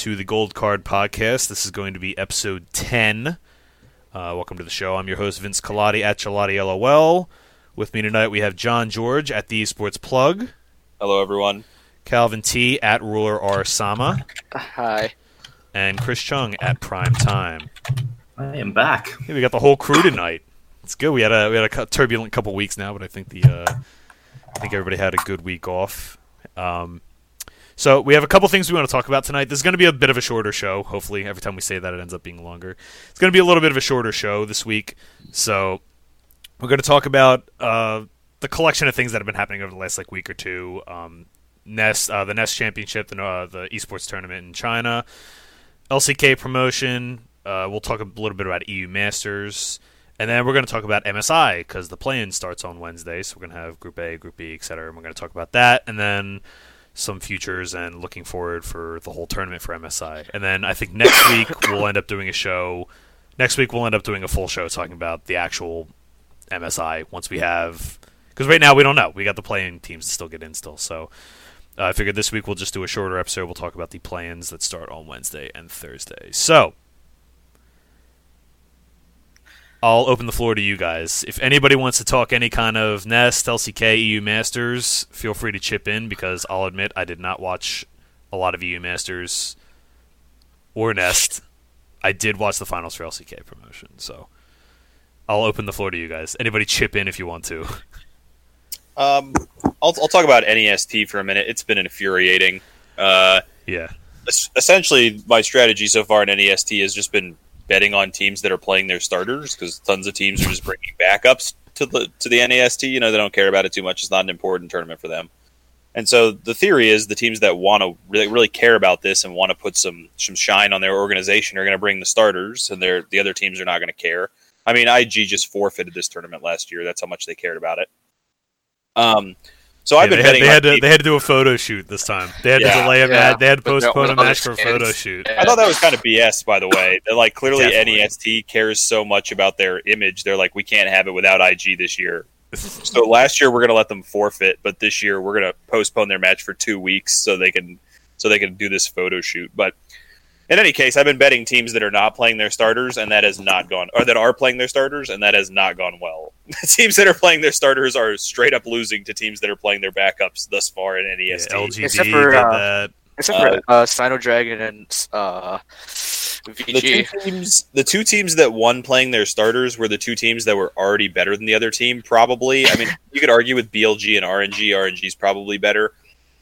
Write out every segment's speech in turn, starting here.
welcome to the Gold Card Podcast. This is going to be episode 10. Uh, welcome to the show. I'm your host, Vince Colati at Gelati LOL. With me tonight, we have John George at the Esports Plug, Hello, everyone. Kalvin T at Ruler R Sama, Hi. and Chris Chung at Prime Time. I am back. Yeah, we got the whole crew tonight. It's good. We had a we had a turbulent couple weeks now, but I think the uh, I think everybody had a good week off. Um, so we have a couple things we want to talk about tonight. This is going to be a bit of a shorter show. Hopefully, every time we say that, it ends up being longer. It's going to be a little bit of a shorter show this week. So we're going to talk about uh, the collection of things that have been happening over the last like week or two. Um, Nest, uh, the Nest Championship, the uh, the esports tournament in China, LCK promotion. Uh, we'll talk a little bit about EU Masters, and then we're going to talk about MSI because the play-in starts on Wednesday. So we're going to have Group A, Group B, etc. And we're going to talk about that, and then some futures and looking forward for the whole tournament for MSI. And then I think next week we'll end up doing a show. Next week we'll end up doing a full show talking about the actual MSI once we have because right now we don't know. We got the play-in teams to still get in still. So uh, I figured this week we'll just do a shorter episode. We'll talk about the play-ins that start on Wednesday and Thursday. So I'll open the floor to you guys. If anybody wants to talk any kind of Nest, LCK, EU Masters, feel free to chip in because I'll admit I did not watch a lot of EU Masters or Nest. I did watch the finals for LCK promotion, so I'll open the floor to you guys. Anybody chip in if you want to. Um, I'll, I'll talk about NEST for a minute. It's been infuriating. Uh, Yeah. essentially, my strategy so far in NEST has just been betting on teams that are playing their starters because tons of teams are just bringing backups to the to the NEST. You know, they don't care about it too much. It's not an important tournament for them. And so the theory is the teams that want to really, really care about this and want to put some some shine on their organization are going to bring the starters, and they're, the other teams are not going to care. I mean, IG just forfeited this tournament last year. That's how much they cared about it. Um, so I've Yeah, been they, had, they, on had to, they had to do a photo shoot this time. They had Yeah. to delay a Yeah, match. They had to but no- postpone a match for a photo understands. shoot. I thought that was kind of BS, by the way. They're like clearly Definitely. NEST cares so much about their image. They're like, we can't have it without IG this year. so last year we're going to let them forfeit, but this year we're going to postpone their match for two weeks so they can so they can do this photo shoot. But in any case, I've been betting teams that are not playing their starters, and that has not gone, or that are playing their starters, and that has not gone well. teams that are playing their starters are straight up losing to teams that are playing their backups thus far in Yeah, NEST. LGD Except for, did uh, that. Except for uh, Sino Dragon and uh, the VG. two teams the two teams that won playing their starters were the two teams that were already better than the other team probably i mean you could argue with blg and rng rng's probably better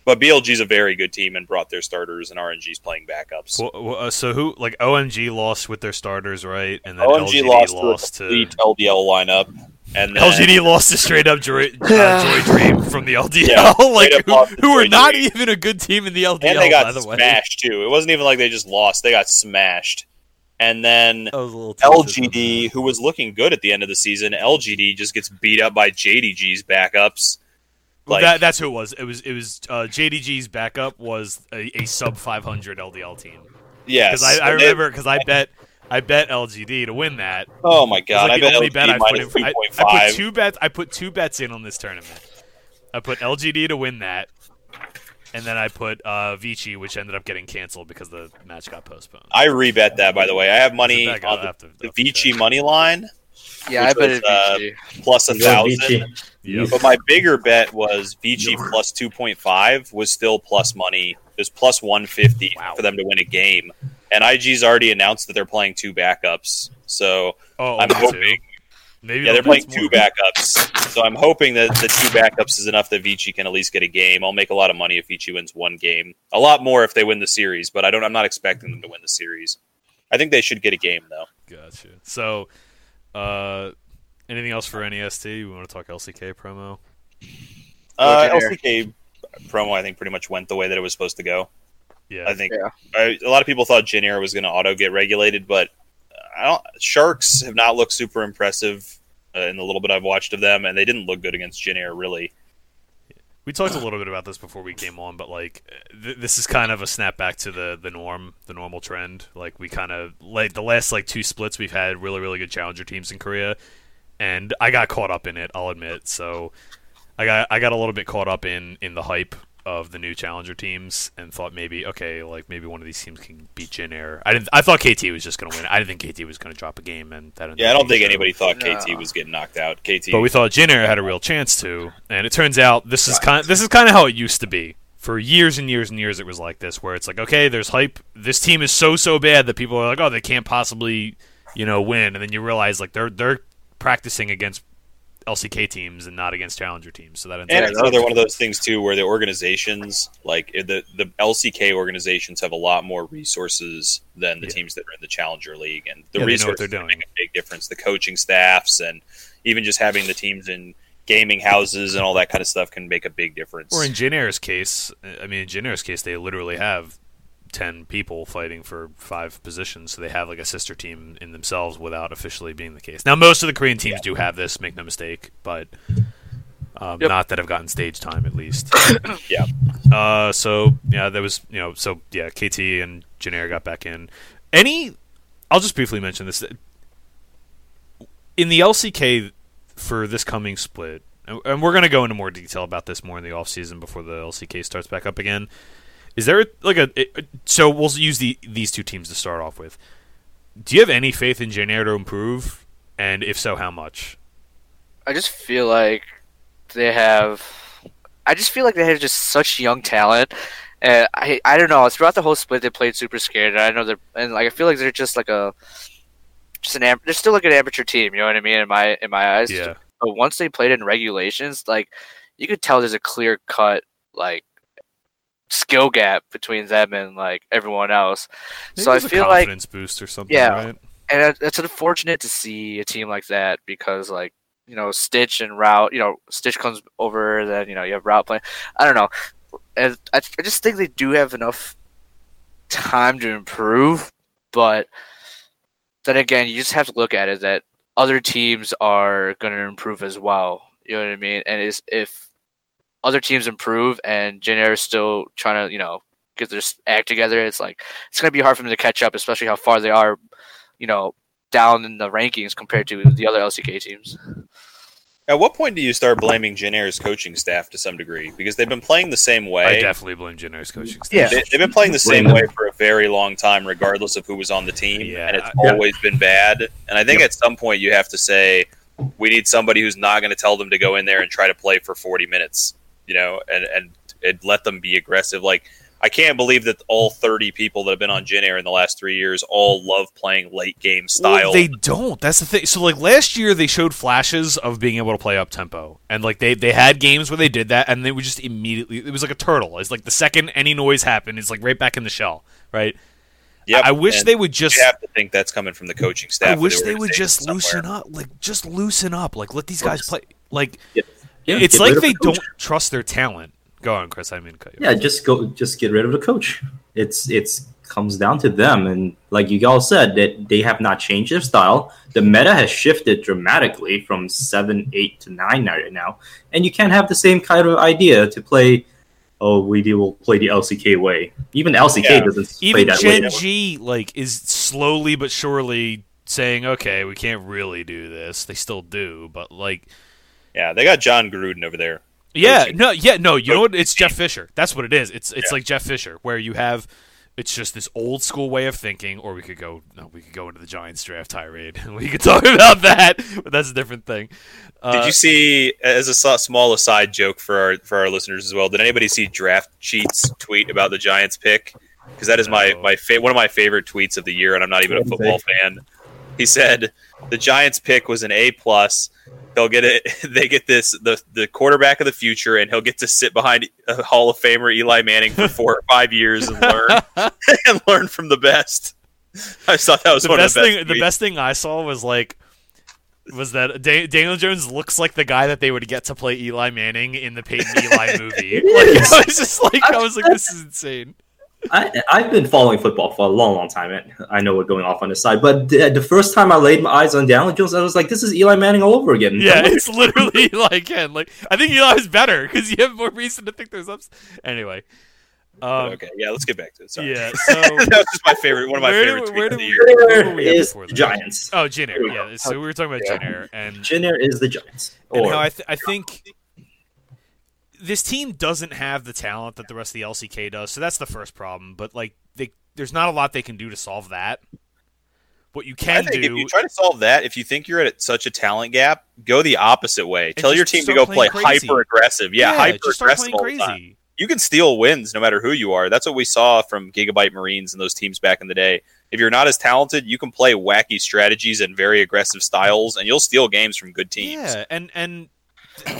but blg's a very good team and brought their starters and rng's playing backups Well, well, uh, so who like OMG lost with their starters, right? And then omg LGD lost, lost to to, a ldl lineup and then LGD lost to straight up Joy, uh, Joy Dream from the LDL, Yeah, like who, lost who are not Dream. even a good team in the LDL. and they by got the way, smashed too it wasn't even like they just lost they got smashed and then That was a little touchy. LGD, who was looking good at the end of the season, LGD just gets beat up by JDG's backups. Like- that, that's who it was. It was it was uh, JDG's backup was a, a sub 500 LDL team Yeah, because I, I remember because I bet I bet LGD to win that. Oh my god! like I bet only LGD bet I put in. minus For, two I, I put two bets. I put two bets in on this tournament. I put LGD to win that, and then I put uh, Vici, which ended up getting canceled because the match got postponed. I rebet that by the way. I have money Is it back? on the, the Vici money line yeah, I bet was, uh, plus a thousand. Vici. Yep. But my bigger bet was Vici plus two point five was still plus money. It was plus one fifty Wow. for them to win a game. And IG's already announced that they're playing two backups. So Oh, I'm hoping. Maybe Yeah, they're playing two more. backups. So I'm hoping that the two backups is enough that Vici can at least get a game. I'll make a lot of money if Vici wins one game. A lot more if they win the series, but I don't I'm not expecting them to win the series. I think they should get a game though. Gotcha. So, uh, anything else for NEST? We want to talk LCK promo. Uh, LCK promo, I think, pretty much went the way that it was supposed to go. Yeah, I think Yeah. I, a lot of people thought Jin Air was going to auto get regulated, but I don't. Sharks have not looked super impressive uh, in the little bit I've watched of them, and they didn't look good against Jin Air really. We talked a little bit about this before we came on, but like th- this is kind of a snapback to the the norm, the normal trend. Like we kind of like the last like two splits we've had really really good challenger teams in Korea, and I got caught up in it. I'll admit. So I got I got a little bit caught up in in the hype of the new challenger teams and thought maybe okay, like maybe one of these teams can beat Jin Air. I didn't. I thought KT was just going to win. I didn't think KT was going to drop a game, and that. Yeah, I don't being think true. anybody thought No. KT was getting knocked out. KT, But we thought Jin Air had a real chance to, and it turns out this is kind. This is kind of how it used to be. For years and years and years, it was like this, where it's like, okay, there's hype. This team is so so bad that people are like, oh, they can't possibly, you know, win. And then you realize like they're they're practicing against LCK teams and not against challenger teams. So that And it's another one of those things too, where the organizations, like eh, the the LCK organizations, have a lot more resources than the Yeah. teams that are in the Challenger League, and the Yeah, resources they're that doing. make a big difference. The coaching staffs, and even just having the teams in gaming houses and all that kind of stuff can make a big difference. Or in Jin Air's case, I mean, in Air's case, they literally have ten people fighting for five positions, so they have like a sister team in themselves without officially being the case. Now, most of the Korean teams do have this, make no mistake, but um, Yep. not that have gotten stage time at least. Yeah. Uh, so yeah, there was you know, so yeah, KT and Jin Air got back in. Any, I'll just briefly mention this. In the LCK for this coming split, and and we're going to go into more detail about this more in the off season before the LCK starts back up again. Is there like a it- so we'll use the these two teams to start off with. Do you have any faith in Jin Air to improve? And if so, how much? I just feel like they have. I just feel like they have just such young talent, and I I don't know. Throughout the whole split, they played super scared. And I know they're and like I feel like they're just like a just an am- they're still like an amateur team. You know what I mean? In my in my eyes. Yeah. But once they played in regulations, like you could tell there's a clear cut like skill gap between them and like everyone else. Maybe so I feel like confidence boost or something. Yeah. right? and it's unfortunate to see a team like that because like you know Stitch and Route, you know Stitch comes over, then you know you have Route playing. I don't know, and I, I just think they do have enough time to improve, but then again, you just have to look at it that other teams are going to improve as well. You know what I mean? And is if other teams improve and Jin Air is still trying to you know get their act together, it's like it's going to be hard for them to catch up, especially how far they are you know, down in the rankings compared to the other LCK teams. At what point do you start blaming Jin Air's coaching staff to some degree? Because they've been playing the same way. I definitely blame Jin Air's coaching staff. Yeah. They, they've been playing the same way for a very long time, regardless of who was on the team, Yeah. and it's Yeah. always been bad. And I think at some point you have to say, we need somebody who's not going to tell them to go in there and try to play for 40 minutes, you know, and, and, and let them be aggressive. Like, I can't believe that all 30 people that have been on Jin Air in the last three years all love playing late game style. Well, they don't. That's the thing. So like last year, they showed flashes of being able to play up tempo, and like they they had games where they did that, and they would just immediately. It was like a turtle. It's like the second any noise happened, it's like right back in the shell, right? Yep, I wish they would just. You have to think that's coming from the coaching staff. I the wish they would just somewhere. loosen up. Like just loosen up. Like let these guys play. Like Yeah, it's like they the don't trust their talent. Go on, Chris. I mean, cut you. Yeah, just go, just get rid of the coach. It's it's comes down to them, and like you all said, that they have not changed their style. The meta has shifted dramatically from seven, eight to nine right now, and you can't have the same kind of idea to play. Oh, we will play the LCK way. Even LCK Yeah. doesn't play Even that Gen way. G like is slowly but surely saying, "Okay, we can't really do this." They still do, but like, Yeah, they got Jon Gruden over there. yeah, Coaching. no, yeah, no. You know what? It's Jeff Fisher. That's what it is. It's it's like Jeff Fisher, where you have. It's just this old school way of thinking, or we could go. No, we could go into the Giants draft tirade, and we could talk about that. But that's a different thing. Uh, Did you see, as a small aside joke for our for our listeners as well? Did anybody see Draft Cheats tweet about the Giants pick? Because that is my my fa- one of my favorite tweets of the year, and I'm not even a football fan. He said the Giants pick was an A plus. They'll get it. They get this the the quarterback of the future, and he'll get to sit behind a Hall of Famer Eli Manning for four or five years and learn and learn from the best. I thought that was the best the best. thing. The best thing I saw was like. Was that Daniel Jones looks like the guy that they would get to play Eli Manning in the Peyton Eli movie? Like, I was just like, I was like, this is insane. I, I've been following football for a long, long time, and I know we're going off on the side. But the, the first time I laid my eyes on Daniel Jones, I was like, "This is Eli Manning all over again." Yeah, it's literally like him. Like I think Eli's better because you have more reason to think there's ups. Anyway, um, okay, yeah, let's get back to it. Sorry. yeah. So that was just my favorite. One of my Where favorite do- tweets where of do the we- year. where were we is the? Giants. oh, Jin Air, yeah. So we were talking about Yeah. Jin Air and Jin Air is the Giants. and Or how I th- I think this team doesn't have the talent that the rest of the LCK does, so that's the first problem. But like, they, there's not a lot they can do to solve that. What you I can think do, if you try to solve that, if you think you're at such a talent gap, go the opposite way. Tell your team to go play crazy. hyper aggressive. Yeah, hyper aggressive playing all the time. crazy. You can steal wins no matter who you are. That's what we saw from Gigabyte Marines and those teams back in the day. If you're not as talented, you can play wacky strategies and very aggressive styles, and you'll steal games from good teams. Yeah, and and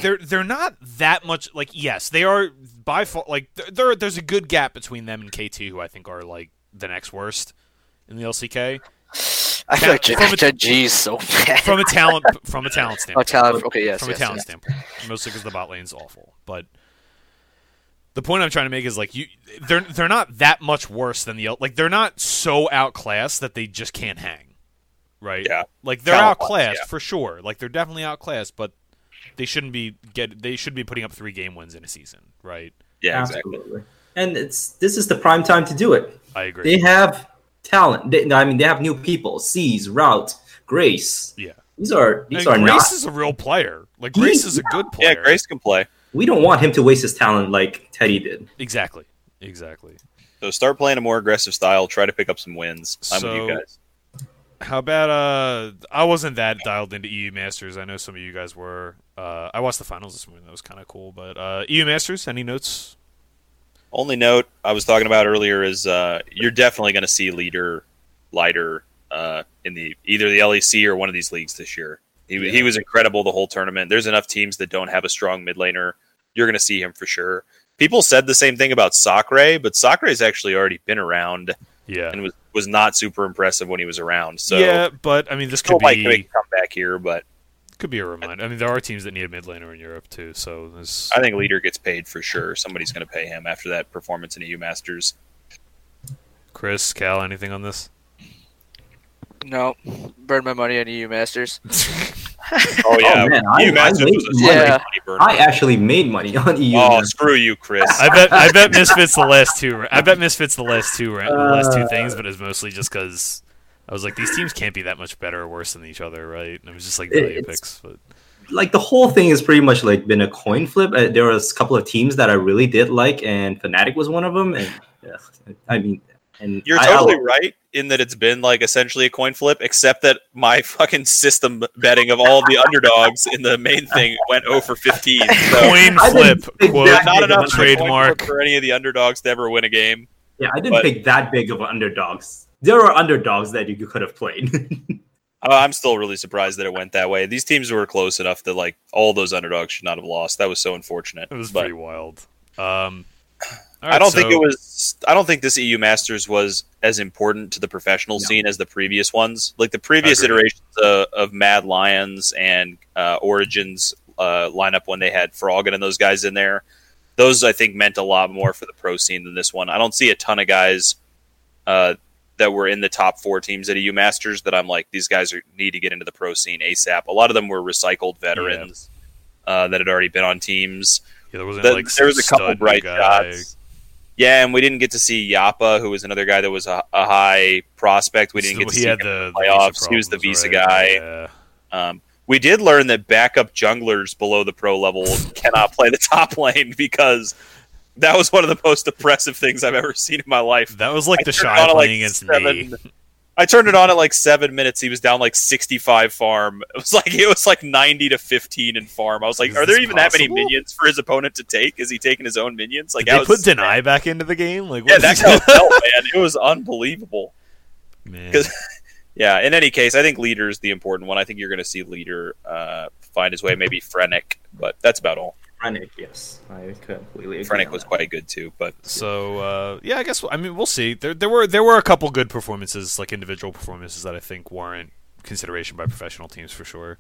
they're they're not that much like yes, they are by far like there- there there's a good gap between them and KT who I think are like the next worst in the LCK I feel like From a- Gen so bad. from a talent from a talent oh, standpoint. talent. Okay, yes. from yes, a talent yes. standpoint, mostly because the bot lane's awful. But the point I'm trying to make is like you, they're they're not that much worse than the like they're not so outclassed that they just can't hang, right? Yeah. like they're Talent-wise, outclassed yeah. for sure. Like they're definitely outclassed, but they shouldn't be get they should be putting up three game wins in a season, right? Yeah, exactly. Absolutely. And it's this is the prime time to do it. I agree. They have talent. They, I mean, they have new people. Seas, Route, Grace. yeah, These are these and are Grace not. is a real player. Like He- Grace is a good player. Yeah, Grace can play. We don't want him to waste his talent like Teddy did. Exactly, exactly. So start playing a more aggressive style. Try to pick up some wins. I'm with you guys. How about uh? I wasn't that dialed into EU Masters. I know some of you guys were. Uh, I watched the finals this morning. That was kind of cool. But uh, EU Masters. Any notes? Only note I was talking about earlier is uh, you're definitely going to see Lider lighter uh, in the either the LEC or one of these leagues this year. He, he was incredible the whole tournament. There's enough teams that don't have a strong mid laner. You're going to see him for sure. People said the same thing about Sakre, but Sakre's actually already been around Yeah. and was, was not super impressive when he was around. So yeah, but I mean, this could might be make a comeback here, but could be a reminder. I mean, there are teams that need a mid laner in Europe too. So there's I think Lider gets paid for sure. Somebody's going to pay him after that performance in EU Masters. Chris, Cal, anything on this? No, burn my money on EU Masters. Oh yeah, man, I- EU I Masters made was a money. Yeah. I actually made money on EU. Oh, man. screw you, Chris. I bet I bet Misfits the last two. I bet Misfits the last two ra- the last two Uh. things, but it's mostly just because I was like, these teams can't be that much better or worse than each other, right? And it was just like value It's- picks. But like the whole thing has pretty much like been a coin flip. Uh, there was a couple of teams that I really did like, and Fnatic was one of them. And yeah, I mean, and You're I- totally I, right in that it's been like essentially a coin flip, except that my fucking system betting of all the underdogs in the main thing went over 15. So coin flip quote that not enough a of a coin flip trademark. for any of the underdogs to ever win a game. Yeah, I didn't But- pick that big of underdogs. There are underdogs that you could have played. Uh, I'm still really surprised that it went that way. These teams were close enough that like all those underdogs should not have lost. That was so unfortunate. It was But pretty wild. Um, all I don't think it was. I don't think this EU Masters was as important to the professional No. scene as the previous ones. Like the previous iterations uh, of Mad Lions and uh, Origins uh, lineup when they had Froggen and those guys in there. Those I think meant a lot more for the pro scene than this one. I don't see a ton of guys uh, that were in the top four teams at EU Masters that I'm like these guys are, need to get into the pro scene ASAP. A lot of them were recycled veterans uh, that had already been on teams. Yeah, there wasn't The- like there was a couple stud bright guy. shots. Yeah, and we didn't get to see Yappa, who was another guy that was a, a high prospect. We didn't get to see him. the, playoffs. He was the visa right? guy. Yeah. Um, we did learn that backup junglers below the pro level cannot play the top lane because that was one of the most oppressive things I've ever seen in my life. That was like I the turned it shy on like, playing against seven- me. I turned it on at like seven minutes. He was down like sixty-five farm. It was like it was like ninety to fifteen in farm. I was like, Is are there even that many minions for his opponent to take? Is he taking his own minions? Like Did I they put deny back into the game? Like, Yeah, what that is guy was hell, man. It was unbelievable. Man. Yeah, in any case, I think Lider is the important one. I think you're going to see Lider uh, find his way, maybe Frenic, but that's about all. Frenic, yes, I completely agree. Frenic was that. quite good too, but So uh, yeah, I guess I mean we'll see. There there were there were a couple good performances, like individual performances that I think warrant consideration by professional teams for sure.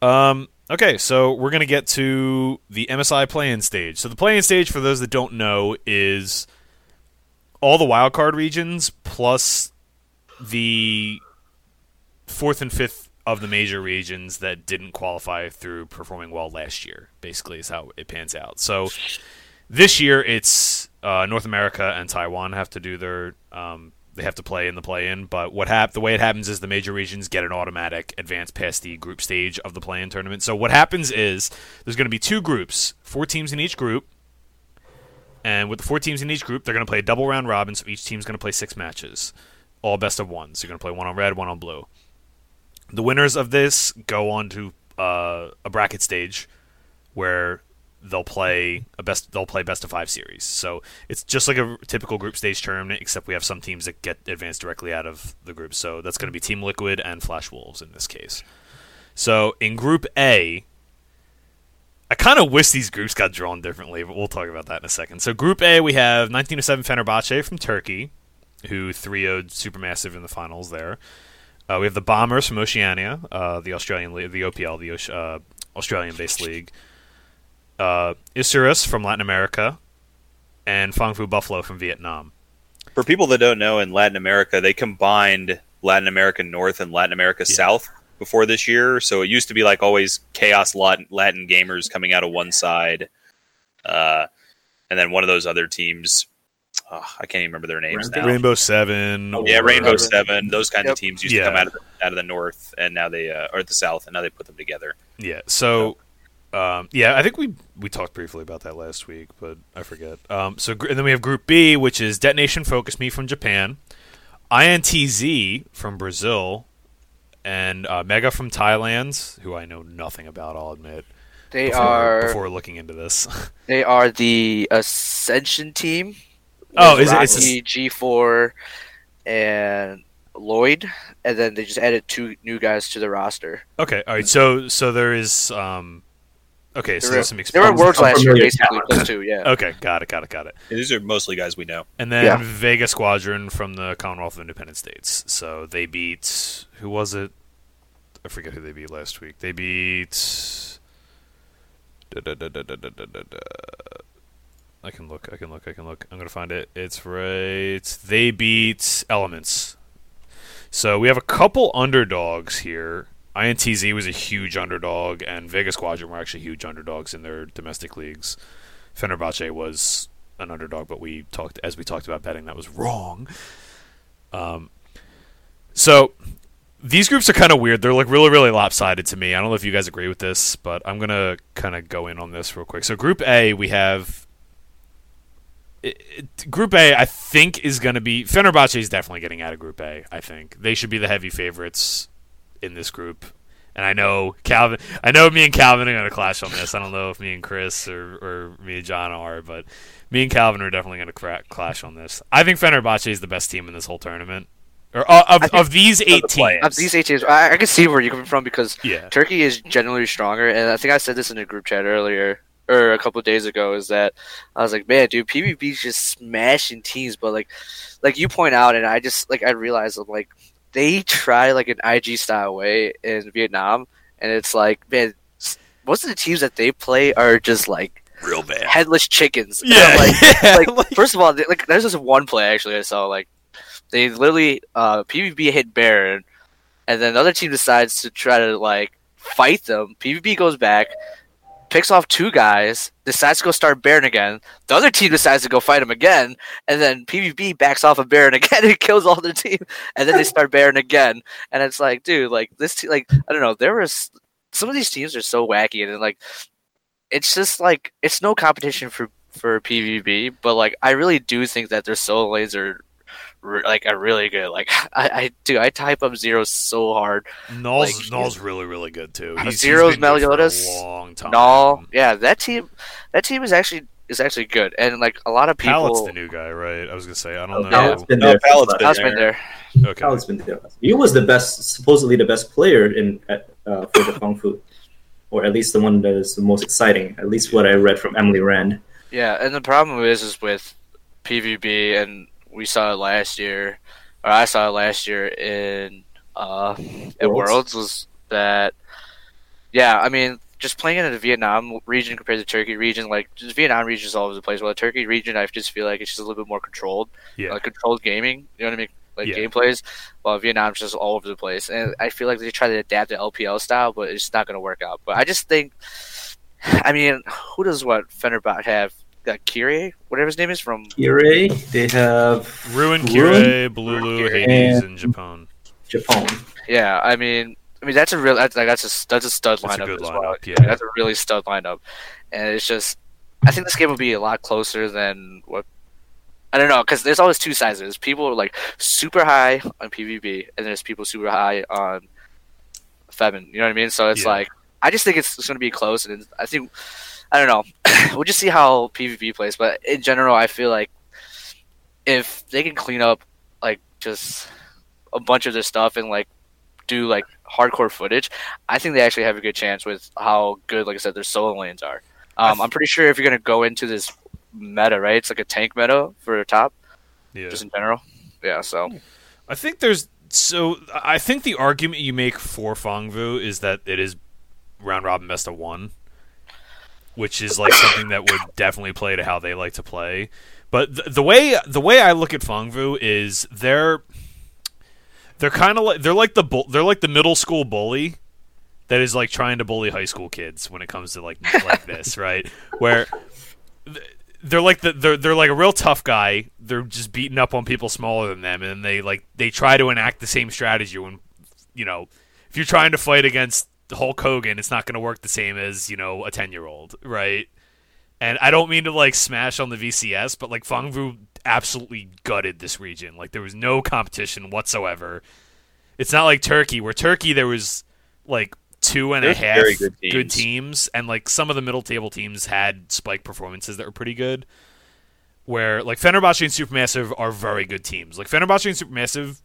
Um, okay, so we're gonna get to the MSI play-in stage. So the play-in stage, for those that don't know, is all the wildcard regions plus the fourth and fifth of the major regions that didn't qualify through performing well last year. Basically, is how it pans out. So this year, it's uh, North America and Taiwan have to do their um, they have to play in the play-in. But what hap- the way it happens is the major regions get an automatic advance past the group stage of the play-in tournament. So what happens is there's going to be two groups, four teams in each group, and with the four teams in each group, they're going to play a double round robin. So each team's going to play six matches, all best of ones. So you're going to play one on red, one on blue. The winners of this go on to uh, a bracket stage where they'll play a best they'll play best of five series. So it's just like a typical group stage tournament, except we have some teams that get advanced directly out of the group. So that's going to be Team Liquid and Flash Wolves in this case. So in Group A, I kind of wish these groups got drawn differently, but we'll talk about that in a second. So Group A, we have 1907 Fenerbahce from Turkey, who 3 0'd Supermassive in the finals there. Uh, we have the Bombers from Oceania, uh, the Australian league, the OPL, the uh, Australian-based league. Uh, Isurus from Latin America, and Phong Vu Buffalo from Vietnam. For people that don't know, in Latin America, they combined Latin America North and Latin America Yeah. South before this year. So it used to be like always Kaos Latin, Latin gamers coming out of one side, uh, and then one of those other teams. Oh, I can't even remember their names Rainbow- now. Rainbow Seven. Yeah, Rainbow Seven. Seven. Those kind Yep. of teams used Yeah. to come out of the, out of the north, and now they uh, or the south, and now they put them together. Yeah. So, um, yeah, I think we we talked briefly about that last week, but I forget. Um, so and then we have Group B, which is DetonatioN FocusMe from Japan, INTZ from Brazil, and uh, Mega from Thailand, who I know nothing about. I'll admit. They before, are before looking into this. they are the Ascension team. Oh, with is it- it's Rocky, G4 and Lloyd, and then they just added two new guys to the roster. okay. All right. So so there is um. Okay, so there's some there were words last year, Unfamiliar basically. talent. Those two, yeah. Okay, got it, got it, got it. And these are mostly guys we know. And then Yeah. Vega Squadron from the Commonwealth of Independent States. So they beat who was it? I forget who they beat last week. They beat. Da, da, da, I can look. I can look. I can look. I'm gonna find it. It's right. They beat Elements. So we have a couple underdogs here. INTZ was a huge underdog, and Vega Squadron were actually huge underdogs in their domestic leagues. Fenerbahce was an underdog, but we talked as we talked about betting that was wrong. Um, so these groups are kind of weird. They're like really really lopsided to me. I don't know if you guys agree with this, but I'm gonna kind of go in on this real quick. So Group A, we have. It, it- group A, I think, is going to be Fenerbahce is definitely getting out of Group A. I think they should be the heavy favorites in this group. And I know Kalvin. I know me and Kalvin are going to clash on this. I don't know if me and Chris or, or me and John are, but me and Kalvin are definitely going to cra- clash on this. I think Fenerbahce is the best team in this whole tournament, or uh, of, of these eight the teams. Of these eight teams, I, I can see where you're coming from because yeah, Turkey is generally stronger, and I think I said this in a group chat earlier or a couple of days ago. Is that I was like, man, dude, PVB's just smashing teams, but like, like you point out, and I just like I realized I'm like they try like an IG style way in Vietnam, and it's like, man, most of the teams that they play are just like real bad. headless chickens. Yeah, like, yeah, like, like- first of all, they- like there's this one play actually I saw like they literally uh PVB hit Baron, and then the other team decides to try to like fight them. PVB goes back, picks off two guys, decides to go start Baron again. The other team decides to go fight him again, and then PVB backs off a of Baron again and kills all the team, and then they start Baron again, and it's like, dude, like this, te- like I don't know, there was some of these teams are so wacky, and like it's just like it's no competition for for PVB, but like I really do think that their solo lanes re- like a really good. Like I, I do, I type up zero so hard. Naul's like, Naul's really really good too. He's, Zeros he's been good for a Meliodas, long time. Naul, yeah, that team, that team is actually is actually good, and like a lot of Palette's people. the new guy, right? I was gonna say I Oh, don't Palette's know. been No, there. Palette's been I've been there. Okay, Palette's been there. He was the best, supposedly the best player in at, uh, for the Kung Fu, or at least the one that is the most exciting. At least what I read from Emily Rand. Yeah, and the problem is is with PvP, and we saw it last year, or I saw it last year in uh, at Worlds? Worlds was that. Yeah, I mean, just playing in the Vietnam region compared to Turkey region, like just Vietnam region is all over the place. While the Turkey region, I just feel like it's just a little bit more controlled, Yeah. like controlled gaming. You know what I mean? Like Yeah. gameplays. While Vietnam's just all over the place, and I feel like they try to adapt the LPL style, but it's not going to work out. But I just think, I mean, who does what Fenerbahce have? Got Kyrie, whatever his name is from. Kire, they have Ruin, Ruin, Kire, Bululu, Kire, Hades, and- and Japan. Japan. Yeah, I mean, I mean that's a real that's like that's a that's a stud That's a lineup good as well. lineup, yeah. that's a really stud lineup, and it's just I think this game will be a lot closer than what I don't know because there's always two sides. There's people are like super high on PVB, and there's people super high on Febin. You know what I mean? So it's Yeah. like I just think it's, it's going to be close, and I think I don't know. we'll just see how PVB plays, but in general, I feel like if they can clean up like just a bunch of their stuff and like do like hardcore footage, I think they actually have a good chance with how good, like I said, their solo lanes are. Um, I'm pretty sure if you're gonna go into this meta, right? It's like a tank meta for top, Yeah. just in general. Yeah, so I think there's so I think the argument you make for Phong Vu is that it is round robin best of one, which is like something that would definitely play to how they like to play. But the, the way the way I look at Phong Vu is they're they're kind of like they're like the bull, they're like the middle school bully that is like trying to bully high school kids when it comes to like like this, right? Where th- they're like the they're they're like a real tough guy. They're just beating up on people smaller than them, and they like they try to enact the same strategy when you know if you're trying to fight against Hulk Hogan, it's not going to work the same as you know a ten year old, right? And I don't mean to like smash on the VCS, but like Phong Vu absolutely gutted this region. Like there was no competition whatsoever. It's not like Turkey, where Turkey there was like two and a half good good teams. teams, and like some of the middle table teams had spike performances that were pretty good. Where like Fenerbahce and Supermassive are very good teams. Like Fenerbahce and Supermassive,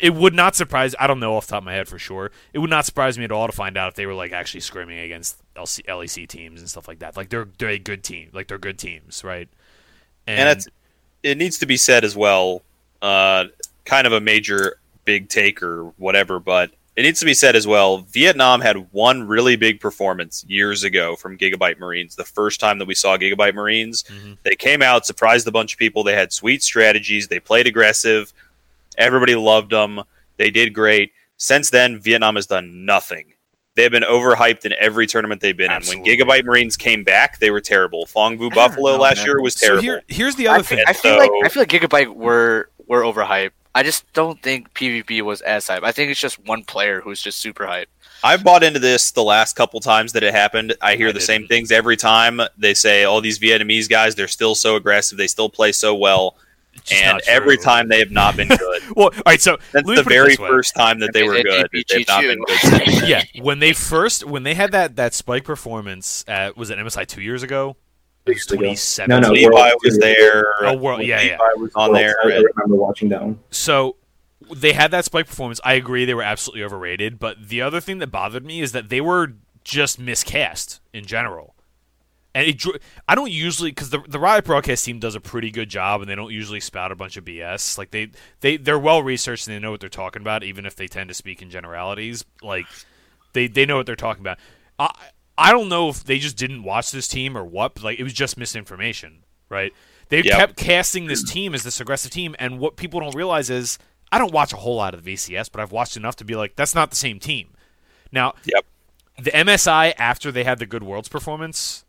it would not surprise. I don't know off the top of my head for sure. It would not surprise me at all to find out if they were like actually scrimming against LC, LEC teams and stuff like that. Like they're they're a good team. Like they're good teams, right? and it's it needs to be said as well uh kind of a major big take or whatever but it needs to be said as well vietnam had one really big performance years ago from gigabyte marines the first time that we saw gigabyte marines Mhm. they came out surprised a bunch of people they had sweet strategies they played aggressive everybody loved them they did great since then vietnam has done nothing They've been overhyped in every tournament they've been Absolutely. in. When Gigabyte Marines came back, they were terrible. Phong Vu Buffalo know, last man. year was so terrible. here here's the I, other fe- thing. I feel like I feel like Gigabyte were were overhyped. I just don't think PVB was as hype. I think it's just one player who's just super hype. I've bought into this the last couple times that it happened. I hear I the same didn't. things every time. They say, "All these Vietnamese guys, they're still so aggressive. They still play so well." It's just and every time they have not been good. Well, all right. So Since let me the very first time that they I mean, were good, they've not been good yeah, when they first when they had that that spike performance at was it MSI two years ago? It was Years 2017. No, no, Levi World was there. Oh, World- yeah, Levi yeah. was on Well, there. I, I remember watching that one. So they had that spike performance. I agree they were absolutely overrated, but the other thing that bothered me is that they were just miscast in general. And it, I don't usually because the the Riot broadcast team does a pretty good job, and they don't usually spout a bunch of BS. Like they they they're well researched and they know what they're talking about, even if they tend to speak in generalities. Like they they know what they're talking about. I I don't know if they just didn't watch this team or what, but like it was just misinformation, right? They Yep. kept casting this team as this aggressive team, and what people don't realize is I don't watch a whole lot of the VCS, but I've watched enough to be like that's not the same team. Now, Yep. the MSI after they had the Good Worlds performance,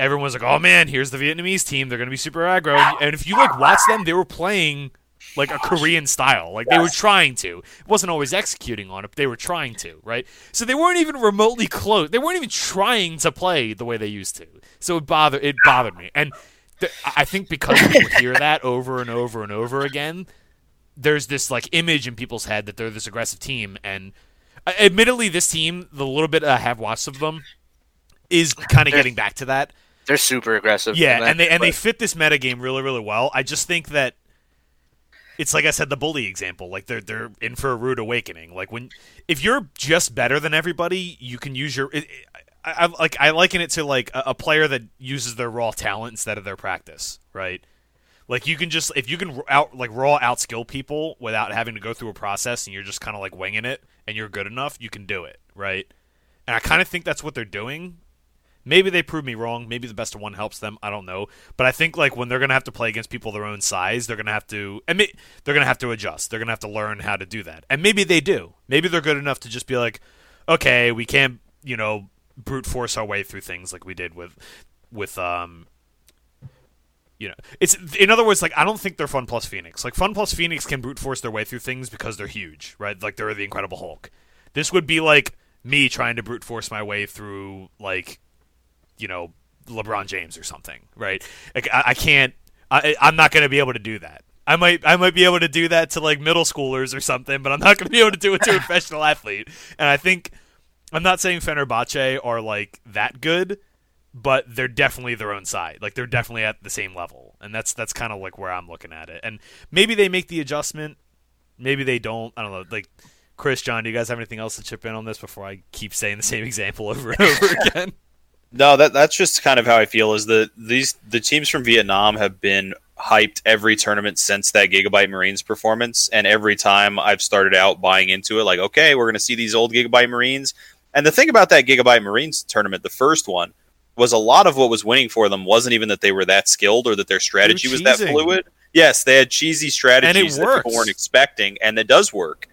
everyone was like, "Oh man, here's the Vietnamese team. They're going to be super aggro." And, and if you like watch them, they were playing like a Korean style. Like they were trying to. It wasn't always executing on it, but they were trying to, right? So they weren't even remotely close. They weren't even trying to play the way they used to. So it bothered it bothered me. And th- I think because people hear that over and over and over again, there's this like image in people's head that they're this aggressive team and uh, admittedly this team the little bit I have watched of them is kind of getting back to that They're super aggressive. yeah that, and they and they fit this meta game really really well I just think that it's like I said the bully example like they're they're in for a rude awakening like when if you're just better than everybody you can use your it, I, I like I liken it to like a, a player that uses their raw talent instead of their practice right like you can just if you can out like raw outskill people without having to go through a process and you're just kind of like winging it and you're good enough, you can do it, right? And I kind of think that's what they're doing. Maybe they prove me wrong. Maybe the best of one helps them. I don't know, but I think like when they're gonna have to play against people their own size, they're gonna have to. And may, they're gonna have to adjust. They're gonna have to learn how to do that. And maybe they do. Maybe they're good enough to just be like, okay, we can't, you know, brute force our way through things like we did with with um you know it's in other words like i don't think they're fun plus phoenix like fun plus phoenix can brute force their way through things because they're huge right like they're the incredible hulk this would be like me trying to brute force my way through like you know lebron james or something right like i, I can't I, i'm not going to be able to do that I might I might be able to do that to like middle schoolers or something, but I'm not going to be able to do it to a professional athlete. And I think I'm not saying Fenerbahce are like that good, but they're definitely their own side. Like they're definitely at the same level, and that's that's kind of like where I'm looking at it. And maybe they make the adjustment, maybe they don't. I don't know. Like Chris, John, do you guys have anything else to chip in on this before I keep saying the same example over and over again? No, that that's just kind of how I feel. Is that these the teams from Vietnam have been hyped every tournament since that Gigabyte Marines performance, and every time I've started out buying into it, like okay, we're going to see these old Gigabyte Marines. And the thing about that Gigabyte Marines tournament, the first one, was a lot of what was winning for them wasn't even that they were that skilled or that their strategy was that fluid. Yes, they had cheesy strategies that people weren't expecting, and it does work.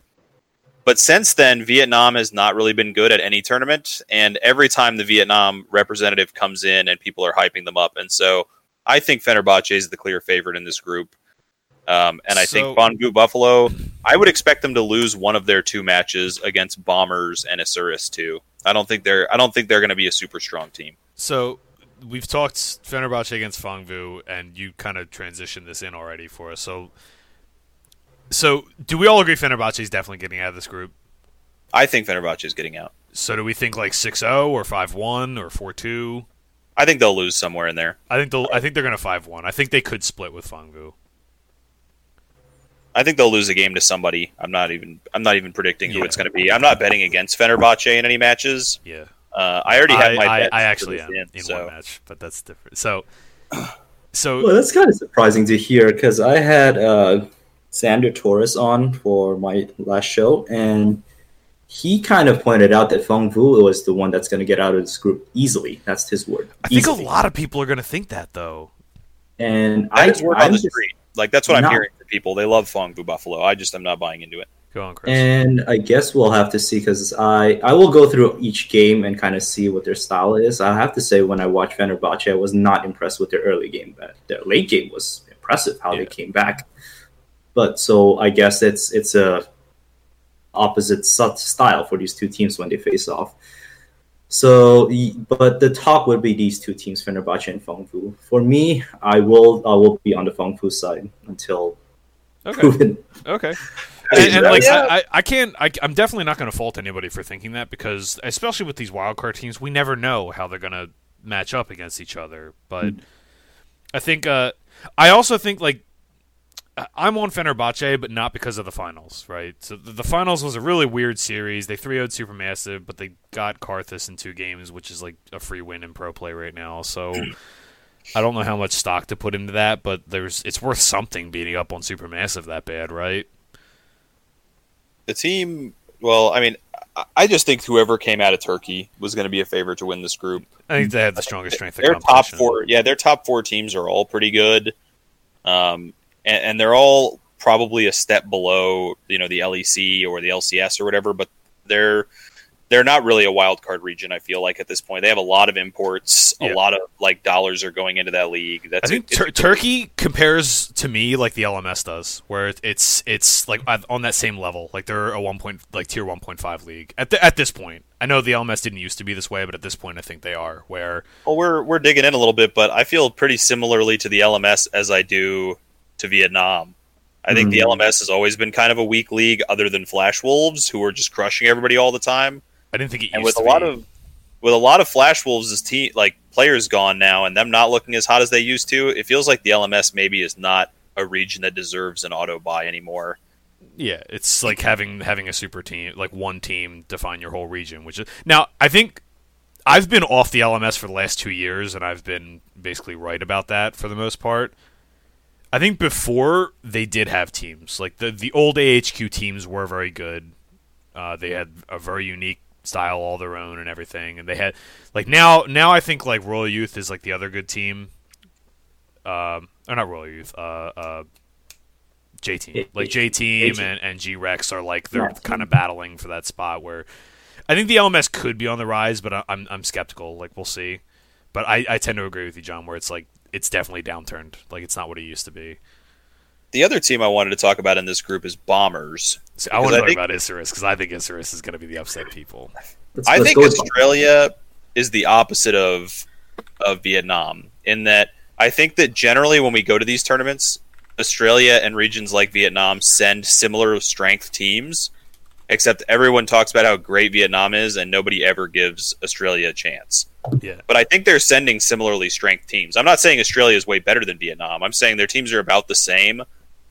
But since then, Vietnam has not really been good at any tournament, and every time the Vietnam representative comes in, and people are hyping them up, and so I think Fenerbahce is the clear favorite in this group. Um, and I So- think Phong Vu Buffalo, I would expect them to lose one of their two matches against Bombers and Isurus too. I don't think they're I don't think they're going to be a super strong team. So we've talked Fenerbahce against Phong Vu, and you kind of transitioned this in already for us. So, so do we all agree Fenerbahce is definitely getting out of this group? I think Fenerbahce is getting out. So do we think like 6-0 or 5-1 or 4-2? I think they'll lose somewhere in there. I think they'll. I think they're going to 5-1. I think they could split with Phong Vu. I think they'll lose a game to somebody. I'm not even I'm not even predicting who it's going to be. I'm not betting against Fenerbahce in any matches. Yeah, Uh, I already have I, my I, I actually am in, in so. one match, but that's different. So, so Well, that's kind of surprising to hear because I had uh, Sander Torres on for my last show, and he kind of pointed out that Phong Vu was the one that's going to get out of this group easily. That's his word. I think a lot of people are going to think that though. And I, That is word I'm on the street. Like that's what I'm hearing from people. They love Phong Vu Buffalo. I just am not buying into it. Go on, Chris. And I guess we'll have to see because I I will go through each game and kind of see what their style is. I have to say when I watched Fenerbahce, I was not impressed with their early game, but their late game was impressive how Yeah. they came back. But so I guess it's it's a opposite style for these two teams when they face off. So, but the talk would be these two teams, Fenerbahce and Phong Vu. For me, I will I will be on the Phong Vu side until okay, proven. okay. Hey, And, and like yeah. I, I- I can't I, I'm definitely not going to fault anybody for thinking that because especially with these wildcard teams we never know how they're going to match up against each other but I think uh, I also think like I- I'm on Fenerbahce but not because of the finals right? So the, the finals was a really weird series. They 3-0'd Supermassive but they got Karthus in two games which is like a free win in pro play right now. So I don't know how much stock to put into that but there's it's worth something beating up on Supermassive that bad right? The team, well, I mean, I- just think whoever came out of Turkey was going to be a favorite to win this group. I think they have the strongest strength of Their top four, yeah, their top four teams are all pretty good, um, and, and they're all probably a step below, you know, the LEC or the LCS or whatever. But they're they're not really a wild card region. I feel like at this point they have a lot of imports, Yeah. a lot of like dollars are going into that league. That's I think a, it's Tur- Turkey compares to me like the LMS does, where it's it's like on on that same level. Like they're a one point like tier one point five league at the, at this point. I know the LMS didn't used to be this way, but at this point, I think they are. Where Well, we're we're digging in a little bit, but I feel pretty similarly to the LMS as I do to Vietnam. I think the Hmm. LMS has always been kind of a weak league, other than Flash Wolves, who are just crushing everybody all the time. I didn't think it used And with to a lot of with a lot of Flash Wolves' team like players gone now, and them not looking as hot as they used to, it feels like the LMS maybe is not a region that deserves an auto buy anymore. Yeah, it's like having having a super team, like one team define your whole region. Which is now, I think I've been off the LMS for the last two years, and I've been basically right about that for the most part. I think before they did have teams, like the the old AHQ teams were very good. Uh, they had a very unique style all their own and everything, and they had like now now I think like Royal Youth is like the other good team. Um, or not Royal Youth. Uh, uh, J team, like J team and, and G Rex are like they're Yeah. kind of battling for that spot where I think the LMS could be on the rise, but I- I'm I'm skeptical. Like we'll see. But I, I tend to agree with you, John, where it's like it's definitely downturned. Like it's not what it used to be. The other team I wanted to talk about in this group is Bombers. So I want to I talk think- about Isurus because I think Isurus is going to be the upset people. Let's- I let's think go with- Australia is the opposite of of Vietnam in that I think that generally when we go to these tournaments, Australia and regions like Vietnam send similar strength teams, except everyone talks about how great Vietnam is and nobody ever gives Australia a chance. Yeah. But I think they're sending similarly strength teams. I'm not saying Australia is way better than Vietnam. I'm saying their teams are about the same,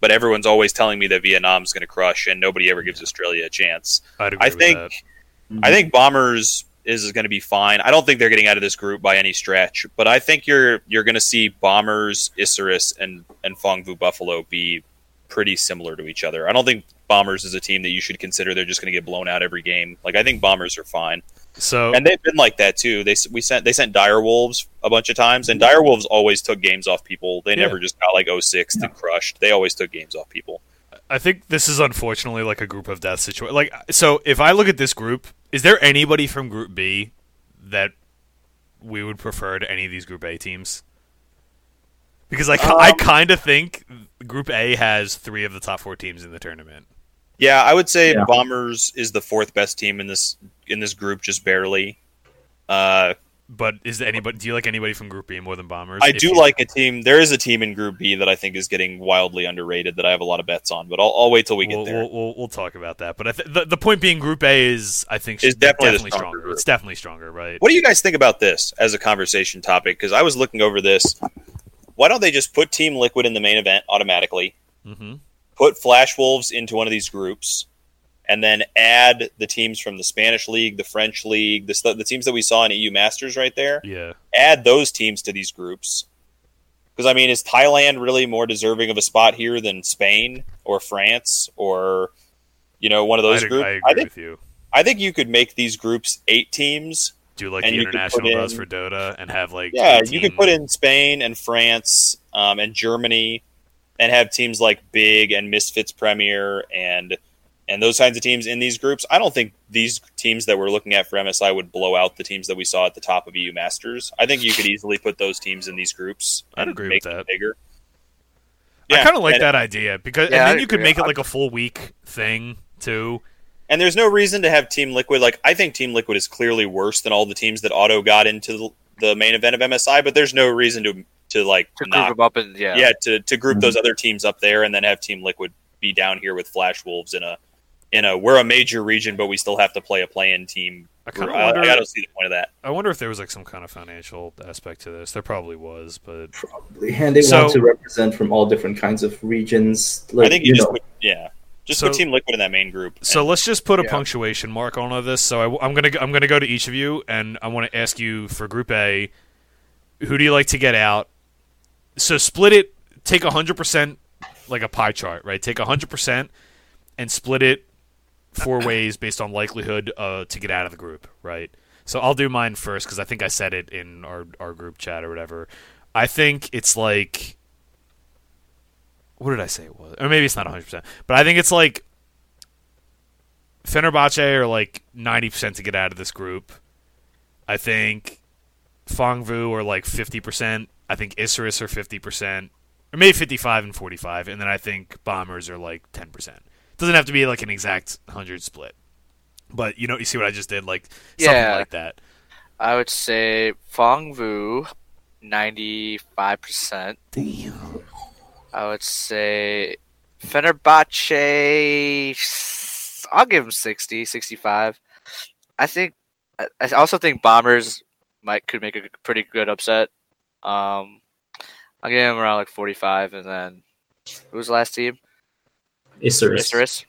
but everyone's always telling me that Vietnam's going to crush and nobody ever gives Australia a chance. I'd agree I with think that. I think Bombers is going to be fine. I don't think they're getting out of this group by any stretch, but I think you're you're going to see Bombers, Isurus, and and Phong Vu Buffalo be pretty similar to each other. I don't think Bombers is a team that you should consider they're just going to get blown out every game. Like I think Bombers are fine, So and they've been like that too. They we sent they sent Dire Wolves a bunch of times, and Dire Wolves always took games off people. They Yeah. never just got like 06 and crushed. They always took games off people. I think this is unfortunately like a group of death situation. Like, so if I look at this group, is there anybody from Group B that we would prefer to any of these Group A teams? Because I, I Um, kind of think Group A has three of the top four teams in the tournament. Yeah, I would say Yeah. Bombers is the fourth best team in this in this group, just barely. Uh, But is there anybody? Do you like anybody from Group B more than Bombers? I do you- like a team. There is a team in Group B that I think is getting wildly underrated that I have a lot of bets on, but I'll, I'll wait till we get we'll, there. We'll, we'll, we'll talk about that. But I th- the, the point being, Group A is I think Is definitely the stronger stronger. It's definitely stronger, right? What do you guys think about this as a conversation topic? Because I was looking over this. Why don't they just put Team Liquid in the main event automatically? hmm Put Flash Wolves into one of these groups, and then add the teams from the Spanish League, the French League, the, the teams that we saw in EU Masters right there. Yeah. add those teams to these groups. Because I mean, is Thailand really more deserving of a spot here than Spain or France or you know one of those I, groups? I agree I think with you. I think you could make these groups eight teams. Do like and the international put does in- for Dota and have like Yeah, 18 you could put in Spain and France um, and Germany, and have teams like Big and Misfits Premier and and those kinds of teams in these groups. I don't think these teams that we're looking at for MSI would blow out the teams that we saw at the top of EU Masters. I think you could easily put those teams in these groups. I'd and agree make with them that. Bigger. I kind of like and- that idea because Yeah, and I then you could agree. make it like a full week thing too. And there's no reason to have Team Liquid. Like I think Team Liquid is clearly worse than all the teams that Auto got into the, the main event of MSI. But there's no reason to to like to group them up and yeah, yeah, to, to group Mhm. those other teams up there and then have Team Liquid be down here with Flash Wolves in a in a we're a major region but we still have to play a play-in team. I kind of I, wonder. I don't see the point of that. I wonder if there was like some kind of financial aspect to this. There probably was, but Probably. And they So- want to represent from all different kinds of regions. I Like, think you, just know, put, yeah, just So- put Team Liquid in that main group. so And let's just put a Yeah. punctuation mark on all this. So I, am gonna I'm gonna go to each of you and I want to ask you for Group A, who do you like to get out? So split it. Take hundred percent like a pie chart, right? Take hundred percent and split it four ways based on likelihood uh, to get out of the group, right? So I'll do mine first because I think I said it in our our group chat or whatever. I think it's like what did I say it was? Or maybe it's not 100%. But I think it's like Fenerbahce are like 90% to get out of this group. I think Phong Vu are like 50%. I think Isurus are 50%. Or maybe 55 and 45. And then I think Bombers are like 10%. Doesn't have to be like an exact 100 split. But you know, you see what I just did? Like something Yeah. like that. I would say Phong Vu, ninety five percent. Damn. I would say Fenerbahce. I'll give him 60, 65. I think. I I also think Bombers might could make a pretty good upset. Um, I'll give him around like forty five, and then who's the last team? Isurus. Isurus.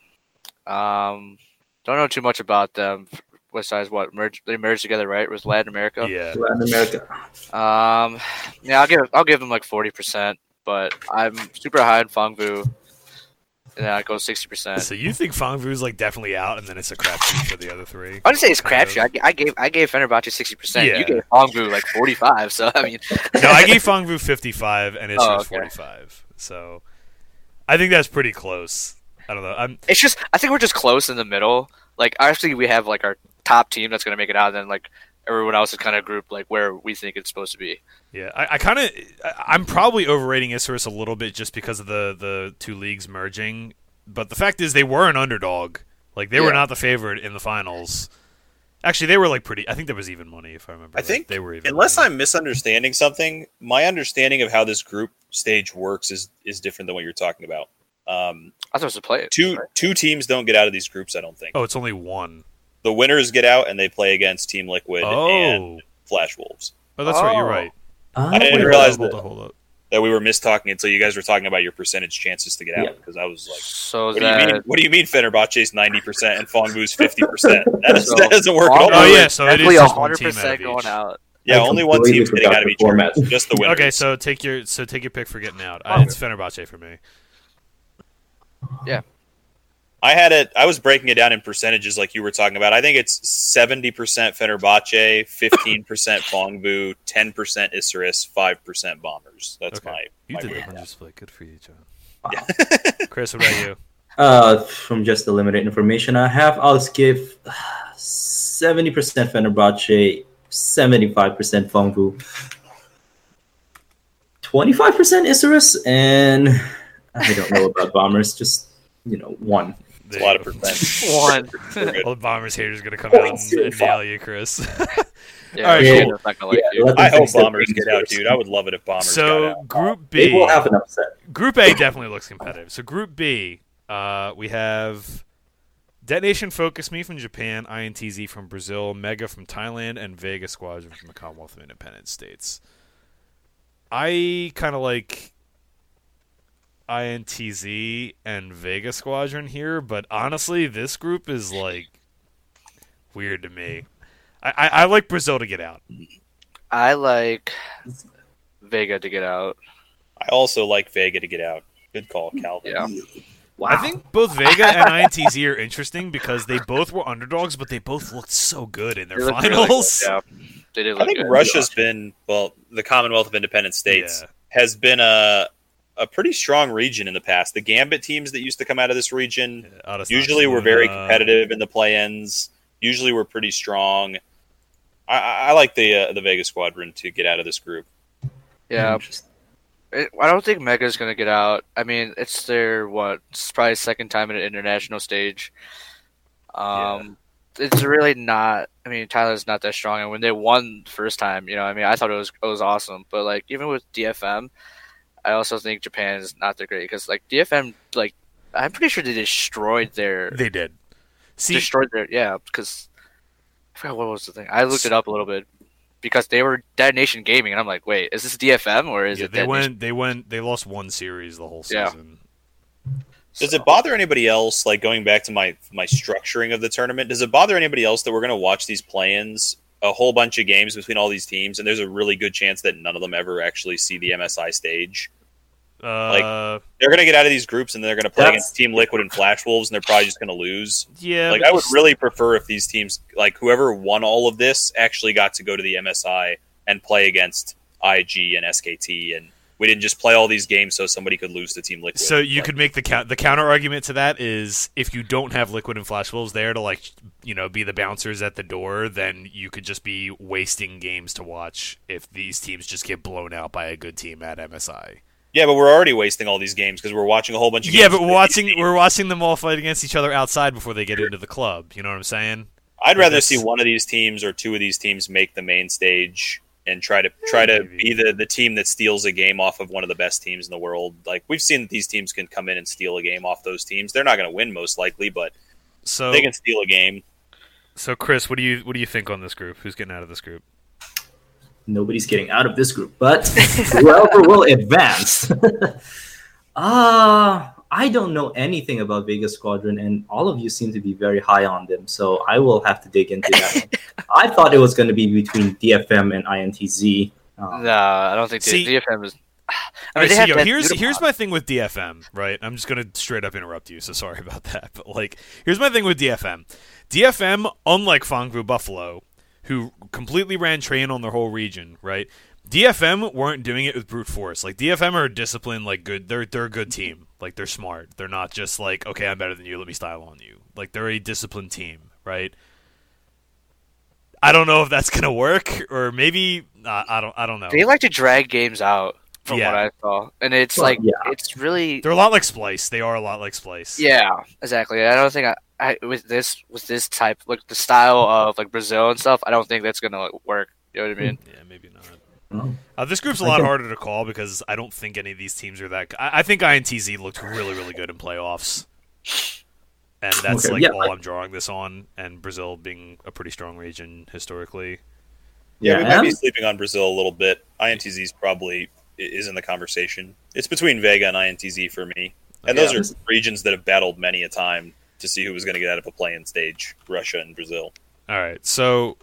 Um, don't know too much about them. Besides what merge they merged together, right? With Latin America. Yeah. Latin America. Um, yeah, I'll give I'll give them like forty percent, but I'm super high in Phong Vu, and then I go sixty percent. So you think Phong Vu's like definitely out and then it's a crapshoot for the other three? I didn't say it's crapshoot. I gave I gave Fenerbahce sixty percent. Yeah. You gave Phong Vu like forty five. So I mean, no, I gave Phong Vu 55 and Isurus Oh, okay. 45. So I think that's pretty close. I don't know. I'm it's just I think we're just close in the middle. Like obviously we have like our top team that's gonna make it out, and then like everyone else is kind of grouped like where we think it's supposed to be. Yeah, I, I kind of, I'm probably overrating Isurus a little bit just because of the the two leagues merging. But the fact is, they were an underdog. Like they were not the favorite in the finals. Actually, they were like pretty. I think there was even money if I remember. I right. think they were even. Unless money. I'm misunderstanding something, my understanding of how this group stage works is is different than what you're talking about. Um, I thought it was to play it. two right? two teams don't get out of these groups. I don't think Oh, it's only one. The winners get out and they play against Team Liquid and Oh, Flash Wolves. oh, that's right. You're Oh. right. I didn't realize hold that- hold up. That we were mistalking until you guys were talking about your percentage chances to get out because I was like, So what do that you mean? What do you mean Fenerbahce's ninety percent and Phong Vu's fifty percent? That, does- So, that doesn't work at all. Oh, yeah, so it is definitely just one team out 100% going out. Yeah, I only one completely team's getting forgot out of each format. Just the winners. Okay, so take your so take your pick for getting out. Uh, it's Fenerbahce for me. I had it. I was breaking it down in percentages, like you were talking about. I think it's seventy percent Fenerbahce, fifteen percent Phong Vu, ten percent Isurus, five percent Bombers. That's Okay. my. You my did the breakdown. hundred split. Good for you, John. Chris, what about you? Uh, from just the limited information I have, I'll give seventy percent Fenerbahce, seventy-five percent Phong Vu, twenty-five percent Isurus, and I don't know about Bombers. Just you know, one. It's a lot of percent. One. We're. All the Bombers haters gonna come out and, and nail you, Chris. Yeah, All right, yeah, cool. not gonna like Yeah, you. I hope Bombers get out, dude. I would love it if Bombers got so. Group They B, will have an upset. Group A definitely looks competitive. So Group B, uh, we have DetonatioN FocusMe from Japan, INTZ from Brazil, Mega from Thailand, and Vega Squadron from the Commonwealth of Independent States. I kind of like INTZ and Vega Squadron here, but honestly, this group is like weird to me. I, I, I like Brazil to get out. I like Vega to get out. I also like Vega to get out. Good call, Kalvin. Yeah. Wow. I think both Vega and INTZ are interesting because they both were underdogs, but they both looked so good in their They look really good, finals. Yeah, they did I think good. Russia's been well. The Commonwealth of Independent States has been a a pretty strong region in the past. The Gambit teams that used to come out of this region Yeah, Adesanya, usually were very Luna. competitive in the play-ins. Usually were pretty strong. I, I I like the uh, the Vegas Squadron to get out of this group. Yeah, it, I don't think Mega's gonna get out. I mean, it's their what? It's probably second time in an international stage. Um, it's really not. I mean, Tyler's not that strong, and when they won the first time, you know, I mean, I thought it was it was awesome. But like, even with DFM, I also think Japan is not that great because like DFM, like, I'm pretty sure they destroyed their They did. See, destroyed their yeah because I forgot what was the thing. I looked it up a little bit because they were Detonation Gaming, and I'm like, wait, is this DFM or is yeah, it they Detonation? went. They went. They lost one series the whole Yeah. season. Does it bother anybody else? Like going back to my my structuring of the tournament, does it bother anybody else that we're going to watch these play-ins, a whole bunch of games between all these teams, and there's a really good chance that none of them ever actually see the MSI stage? Uh, They're going to get out of these groups and they're going to play against Team Liquid and Flash Wolves, and they're probably just going to lose. yeah. like I would really prefer if these teams, like whoever won all of this, actually got to go to the MSI and play against IG and SKT, and we didn't just play all these games so somebody could lose to Team Liquid. So you Like, could make the count. The counter argument to that is if you don't have Liquid and Flash Wolves there to like, you know, be the bouncers at the door, then you could just be wasting games to watch if these teams just get blown out by a good team at MSI. Yeah, but we're already wasting all these games because we're watching a whole bunch of Yeah, but we're watching we're watching them all fight against each other outside before they get into the club. You know what I'm saying? I'd rather see one of these teams or two of these teams make the main stage and try to try to be the, the team that steals a game off of one of the best teams in the world. Like we've seen that these teams can come in and steal a game off those teams. They're not going to win most likely, but So they can steal a game. so Chris, what do you what do you think on this group? Who's getting out of this group? Nobody's getting out of this group, but whoever will advance. Ah, I don't know anything about Vegas Squadron, and all of you seem to be very high on them, so I will have to dig into that. I thought it was going to be between DFM and INTZ. Um, No, I don't think See- the DFM is. I mean, they so yo, here's here's my thing with DFM, right? I'm just gonna straight up interrupt you, so sorry about that. But like, here's my thing with DFM. DFM, unlike Phong Vu Buffalo, who completely ran train on their whole region, right? DFM weren't doing it with brute force. Like DFM are disciplined, like good. They're they're a good team. Like they're smart. They're not just like okay, I'm better than you. Let me style on you. Like they're a disciplined team, right? I don't know if that's gonna work, or maybe uh, I don't. I don't know. They like to drag games out, from Yeah. what I saw, and it's Well, like yeah. it's really They're a lot like Splyce. They are a lot like Splyce. yeah, exactly. I don't think I, I with this with this type like the style of like Brazil and stuff. I don't think that's gonna like, work. You know what I mean? Yeah, maybe not. Uh, this group's a lot harder to call because I don't think any of these teams are that. I, I think INTZ looked really, really good in playoffs, and that's Okay, like yeah, all I- I'm drawing this on. And Brazil being a pretty strong region historically. Yeah, we might be sleeping on Brazil a little bit. INTZ's probably is in the conversation. It's between Vega and INTZ for me, and those Yeah. are regions that have battled many a time to see who was going to get out of a play-in stage: Russia and Brazil. All right, so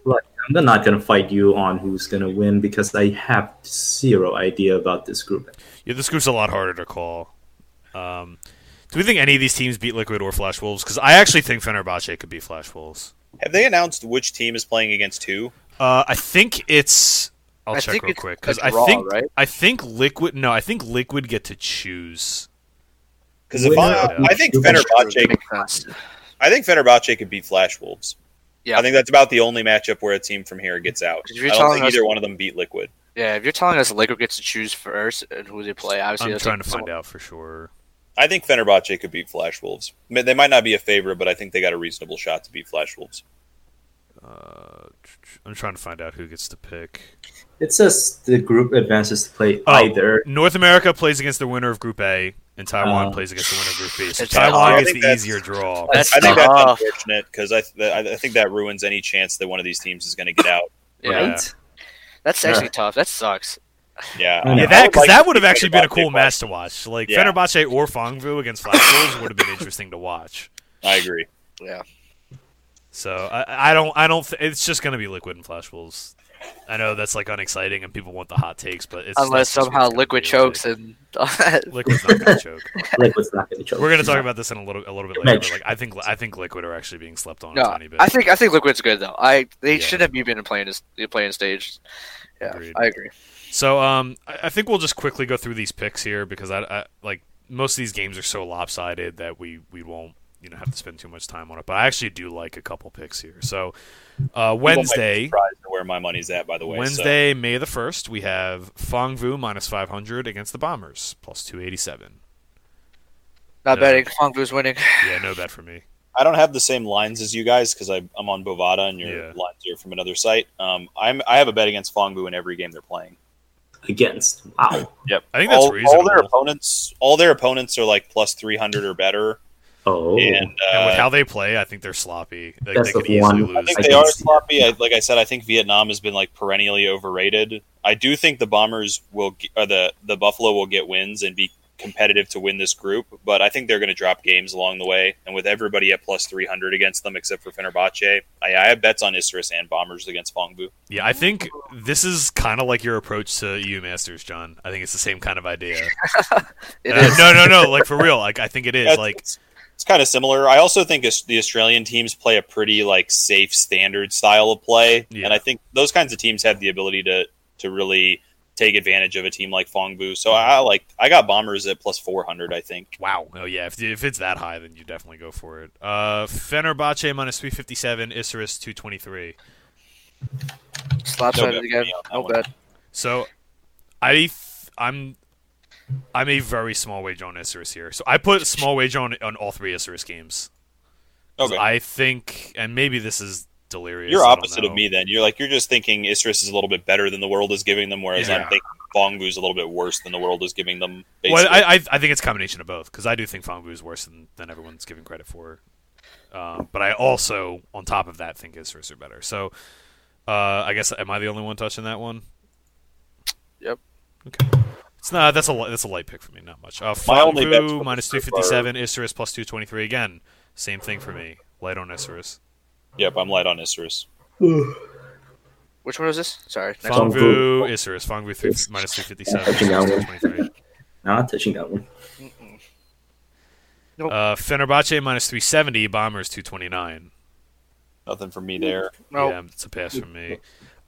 I'm not gonna fight you on who's gonna win because I have zero idea about this group. yeah, this group's a lot harder to call. Um, do we think any of these teams beat Liquid or Flash Wolves? Because I actually think Fenerbahce could beat Flash Wolves. Have they announced which team is playing against who? Uh, I think it's. I'll I check real quick because a I draw, think right? I think Liquid. No, I think Liquid get to choose. Because if I, I think. Fenerbahce, I think Fenerbahce could beat Flash Wolves. Yeah. I think that's about the only matchup where a team from here gets out. I don't think us- either one of them beat Liquid. Yeah, if you're telling us Liquid gets to choose first and who they play, obviously I'm that's trying like to find someone- out for sure. I think Fenerbahce could beat Flash Wolves. They might not be a favorite, but I think they got a reasonable shot to beat Flash Wolves. Uh, I'm trying to find out who gets to pick. It says the group advances to play Oh. either. North America plays against the winner of Group A, and Taiwan Uh, plays against the winner of Group B. So Taiwan tough. Gets the easier draw. That's I think that's tough. unfortunate because I, th- I I think that ruins any chance that one of these teams is going to get out. Yeah, Right? that's actually tough. That sucks. Yeah, Yeah, Yeah, that would because like that would have see actually been a cool match to watch. Like Yeah. Fenerbahce or Phong Vu against Flash Wolves would have been interesting to watch. I agree. Yeah. So I, I don't I don't th- it's just gonna be Liquid and Flash Wolves. I know that's like unexciting and people want the hot takes, but it's Unless somehow Liquid chokes like. and Liquid's not gonna choke. Liquid's not gonna choke. We're gonna talk about this in a little a little bit later. But like I think I think Liquid are actually being slept on a tiny bit. I think I think Liquid's good though. I they Yeah. shouldn't have been playing this playing stage. Yeah, Agreed. I agree. So um, I, I think we'll just quickly go through these picks here because I, I like most of these games are so lopsided that we we won't you know have to spend too much time on it. But I actually do like a couple picks here. So uh, People might be Wednesday, where my money's at, by the way. so- Wednesday, May the first, we have Phong Vu minus five hundred against the Bombers plus two eighty seven. Not Yeah. betting. Phong Vu's winning. Yeah, no bet for me. I don't have the same lines as you guys because I'm on Bovada and your Yeah. lines are from another site. Um, I'm I have a bet against Phong Vu in every game they're playing. against. Wow. Yep, I think that's all, reasonable. all their opponents, all their opponents are like plus three hundred or better, Oh. and, and uh, with how they play, I think they're sloppy. Like, Best they of could easily one. I think I they can are see sloppy. I, like I said, I think Vietnam has been like perennially overrated. I do think the Bombers will, g- or the the Buffalo will get wins and be competitive to win this group, but I think they're going to drop games along the way. And with everybody at plus three hundred against them, except for Fenerbahce, I, I have bets on Isurus and Bombers against Phong Vu. Yeah, I think this is kind of like your approach to EU Masters, John. I think it's the same kind of idea. Uh, no, no, no. Like for real. Like I think it is. That's- Like it's, it's kind of similar. I also think the Australian teams play a pretty like safe standard style of play, Yeah. and I think those kinds of teams have the ability to to really take advantage of a team like Phong Vu. So I like I got Bombers at plus four hundred. I think. wow. Oh yeah. If, if it's that high, then you definitely go for it. Uh, Fenerbahce minus three fifty seven. Isurus two twenty three. Slap No side again. me No one. bet. So, I th- I'm I'm a very small wager on Isurus here. So I put a small wager on on all three Isurus games. Okay. I think, and maybe this is delirious. You're opposite of me then. You're like you're just thinking Isurus is a little bit better than the world is giving them, whereas Yeah. I'm thinking Phong Vu's a little bit worse than the world is giving them. Basically. Well, I, I I think it's a combination of both because I do think Phong Vu is worse than, than everyone's giving credit for. Um, but I also, on top of that, think Isurus are better. So, uh, I guess am I the only one touching that one? Yep. Okay. It's not. That's a that's a light pick for me. Not much. Uh, My only bets Phong Vu minus two this. Isurus plus two twenty three. Again, same thing for me. Light on Isurus. yep, I'm light on Isurus. Which one was this? Sorry. Next one. Phong Vu, Fangbu. Isurus. Phong Vu three It's- minus two fifty seven. touching that one. Twenty three. Not touching that one. Nope. Uh, Fenerbahce minus three seventy. Bombers two twenty nine. Nothing for me there. No. Yeah, it's a pass from me.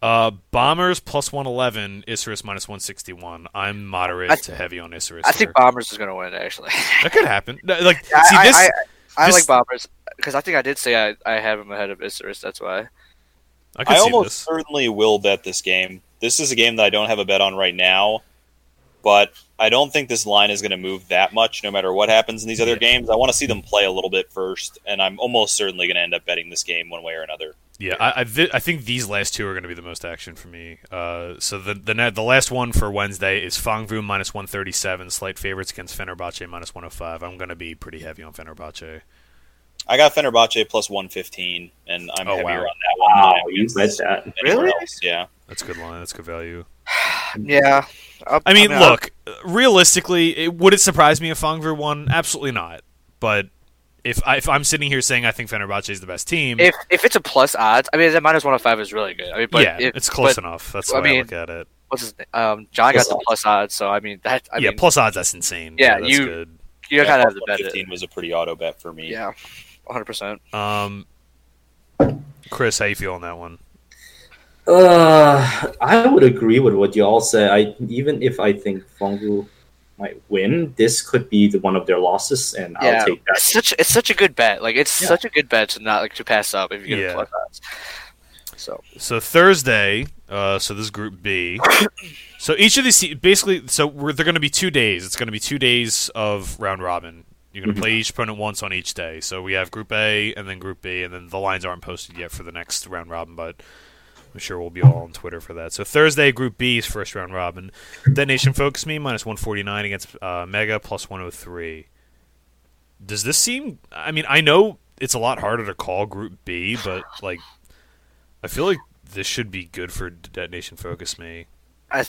Uh, Bombers plus 111, Isurus minus 161. I'm moderate I- to heavy on Isurus. I think. Bombers is going to win, actually. that could happen. Like, I, see I, this. I, I this- like Bombers because I think I did say I, I have him ahead of Isurus. That's why. I could I see almost this. certainly will bet this game. This is a game that I don't have a bet on right now, but I don't think this line is going to move that much no matter what happens in these other games. I want to see them play a little bit first, and I'm almost certainly going to end up betting this game one way or another. Yeah, I I, thi- I think these last two are going to be the most action for me. Uh, so the the net, the last one for Wednesday is Phong Vu minus one thirty seven, slight favorites against Fenerbahce minus one hundred five. I'm going to be pretty heavy on Fenerbahce. I got Fenerbahce plus 115, and I'm Oh, heavier wow. on that one. Wow, than I am you against bet that. Really? else. Yeah. That's a good line. That's good value. Yeah. I'll- I mean, I'll- look, realistically, it, would it surprise me if Phong Vu won? Absolutely not. But if I, if I'm sitting here saying I think Fenerbahce is the best team, if if it's a plus odds, I mean, that minus one hundred five is really good. I mean, but yeah, if- it's close but enough. That's I the way I look at it. What's his name? Um, John Plus got the plus odds, so I mean that. I yeah, mean, plus odds. That's insane. Yeah, that's you- good. you kind of have to bet 115 it. was a pretty auto bet for me. Yeah, one hundred percent. Um, Chris, how you feel on that one? Uh, I would agree with what you all say. I even if I think Phong Vu might win, this could be the one of their losses, and Yeah, I'll take that. it's such it's such a good bet. Like it's Yeah. such a good bet to not like to pass up if you get Yeah. a plus odds. So So Thursday, uh, so this is Group B. so each of these te- basically, so we're, they're going to be two days. It's going to be two days of round robin. You're going to Mhm. play each opponent once on each day. So we have Group A and then Group B, and then the lines aren't posted yet for the next round robin, but I'm sure we'll be all on Twitter for that. So Thursday, Group B's first round robin. DetonatioN FocusMe minus 149 against uh, Mega plus 103. Does this seem? I mean, I know it's a lot harder to call Group B, but like, I feel like this should be good for DetonatioN FocusMe. I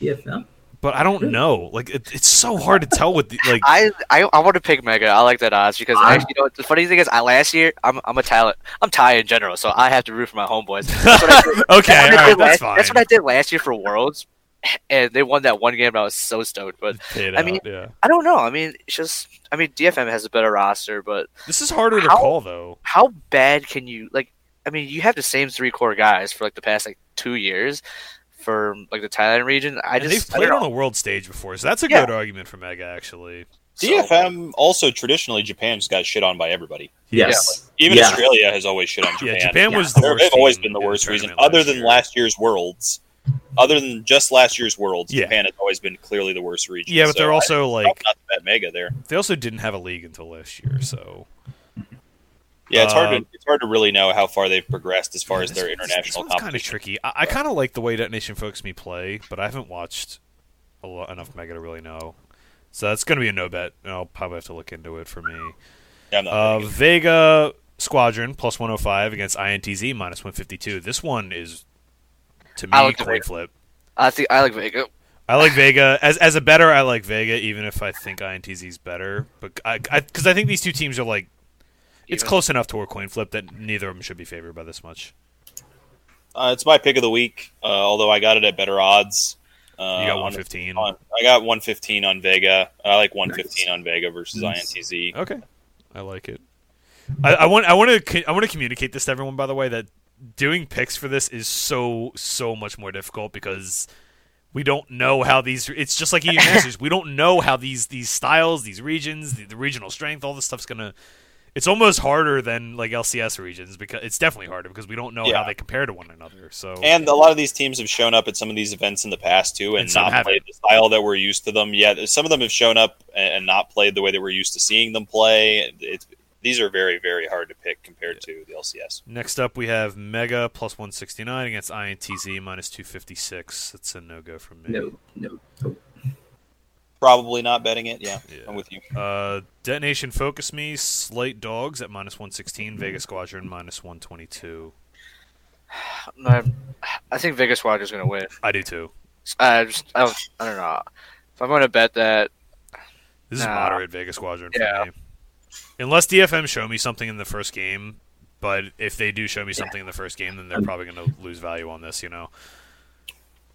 PFM. But I don't know. Like, it, it's so hard to tell with the, like. I I, I want to pick Mega. I like that odds because I- you know the funny thing is, I last year I'm I'm a talent. I'm Thai in general, so I have to root for my homeboys. That's what I did, okay, that's what I right, did that's last- fine. That's what I did last year for Worlds, and they won that one game. and I was so stoked. But I out, mean- yeah. I don't know. I mean, it's just I mean, DFM has a better roster, but This is harder to call though. how bad can you like? I mean, you have the same three core guys for like the past like two years for like the Thailand region. I And they've played on the world stage before, so that's a Yeah. good argument for Mega actually. So- DFM also traditionally Japan's got shit on by everybody. Yes. Even Yeah. Australia has always shit on Yeah, Japan. Japan was the They're- worst. They've always been the worst reason, other than year. last year's Worlds. Other than just last year's Worlds, Yeah. Japan has always been clearly the worst region. Yeah, but so they're I- also like not that mega there. they also didn't have a league until last year, so Yeah, it's hard to it's hard to really know how far they've progressed as far as their this- this- international This one's kind of tricky. I, I kind of like the way DetonatioN FocusMe play, but I haven't watched a lo- enough Mega to really know. So that's going to be a no bet, and I'll probably have to look into it for me. Yeah, I'm not Uh. Vega Squadron plus 105 against INTZ minus 152. This one is, to me, I like coin Vega. flip. I think I like Vega. I like Vega as as a better. I like Vega, even if I think INTZ is better. But I because I, think these two teams are like it's close enough to a coin flip that neither of them should be favored by this much. Uh, it's my pick of the week, uh, although I got it at better odds. Uh, You got 115. on- I got 115 on Vega. I like 115 on Vega versus Nice. INTZ. Okay, I like it. I, I want I want to I want to communicate this to everyone. By the way, that doing picks for this is so so much more difficult because we don't know how these. It's just like EU Masters. We don't know how these these styles, these regions, the, the regional strength, all this stuff's gonna. It's almost harder than like LCS regions because it's definitely harder because we don't know Yeah. how they compare to one another. So And a lot of these teams have shown up at some of these events in the past too, and, And not haven't. played the style that we're used to them. Yeah, some of them have shown up and and not played the way that we're used to seeing them play. It's these are very very hard to pick compared to the LCS. next up we have Mega plus one sixty nine against INTZ minus two fifty six. That's a no go from me. No, no, no. Probably not betting it. Yeah, Yeah. I'm with you. Uh, DetonatioN FocusMe, Slight Dogs at minus 116, Vegas Squadron minus 122. No, I think Vegas Squad is going to win. I do too. I just I don't, I don't know. If I'm going to bet that, This is Nah. moderate Vegas Squadron for Yeah. me. Unless DFM show me something in the first game, but if they do show me something in the first game, then they're probably going to lose value on this, you know?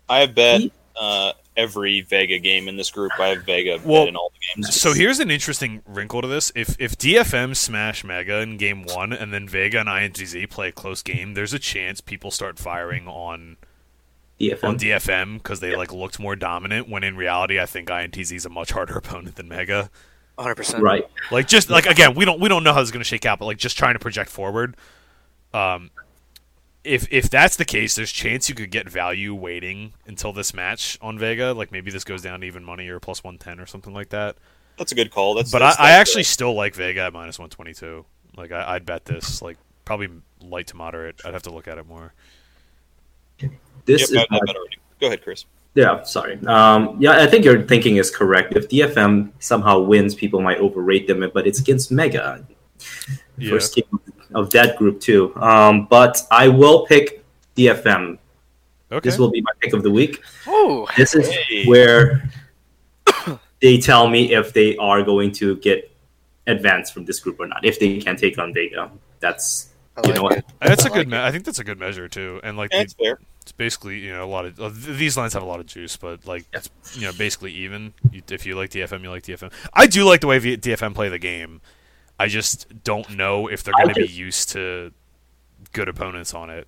I have bet uh, every Vega game in this group. I have Vega Well, in all the games. So here's an interesting wrinkle to this. If if DFM smash Mega in game one and then Vega and INTZ play a close game, there's a chance people start firing on DFM. on DFM because they like looked more dominant. When in reality, I think INTZ is a much harder opponent than Mega. 100. percent right. Like just like again, we don't we don't know how this is going to shake out, but like just trying to project forward. Um, if if that's the case, there's chance you could get value waiting until this match on Vega. Like maybe this goes down to even money or plus one ten or something like that. That's a good call. That's But that's, I, I actually good. still like Vega at minus one twenty two. Like I, I'd bet this like probably light to moderate. I'd have to look at it more. This Yep, is I have my- that bet already. Go ahead, Chris. yeah. Sorry. Um, yeah, I think your thinking is correct. If DFM somehow wins, people might overrate them, but it's against Mega. Yeah. First game of that group too. Um, but I will pick DFM. Okay. This will be my pick of the week. Oh, This is Hey. where they tell me if they are going to get advanced from this group or not. If they can take on Vega, that's I you know like what? it. That's a I good. like me- I think that's a good measure too. And like Yeah, the, it's fair. it's basically you know a lot of uh, these lines have a lot of juice, but like Yeah. it's you know basically even. You, if you like DFM, you like DFM. I do like the way v- DFM play the game. I just don't know if they're going to be used to good opponents on it.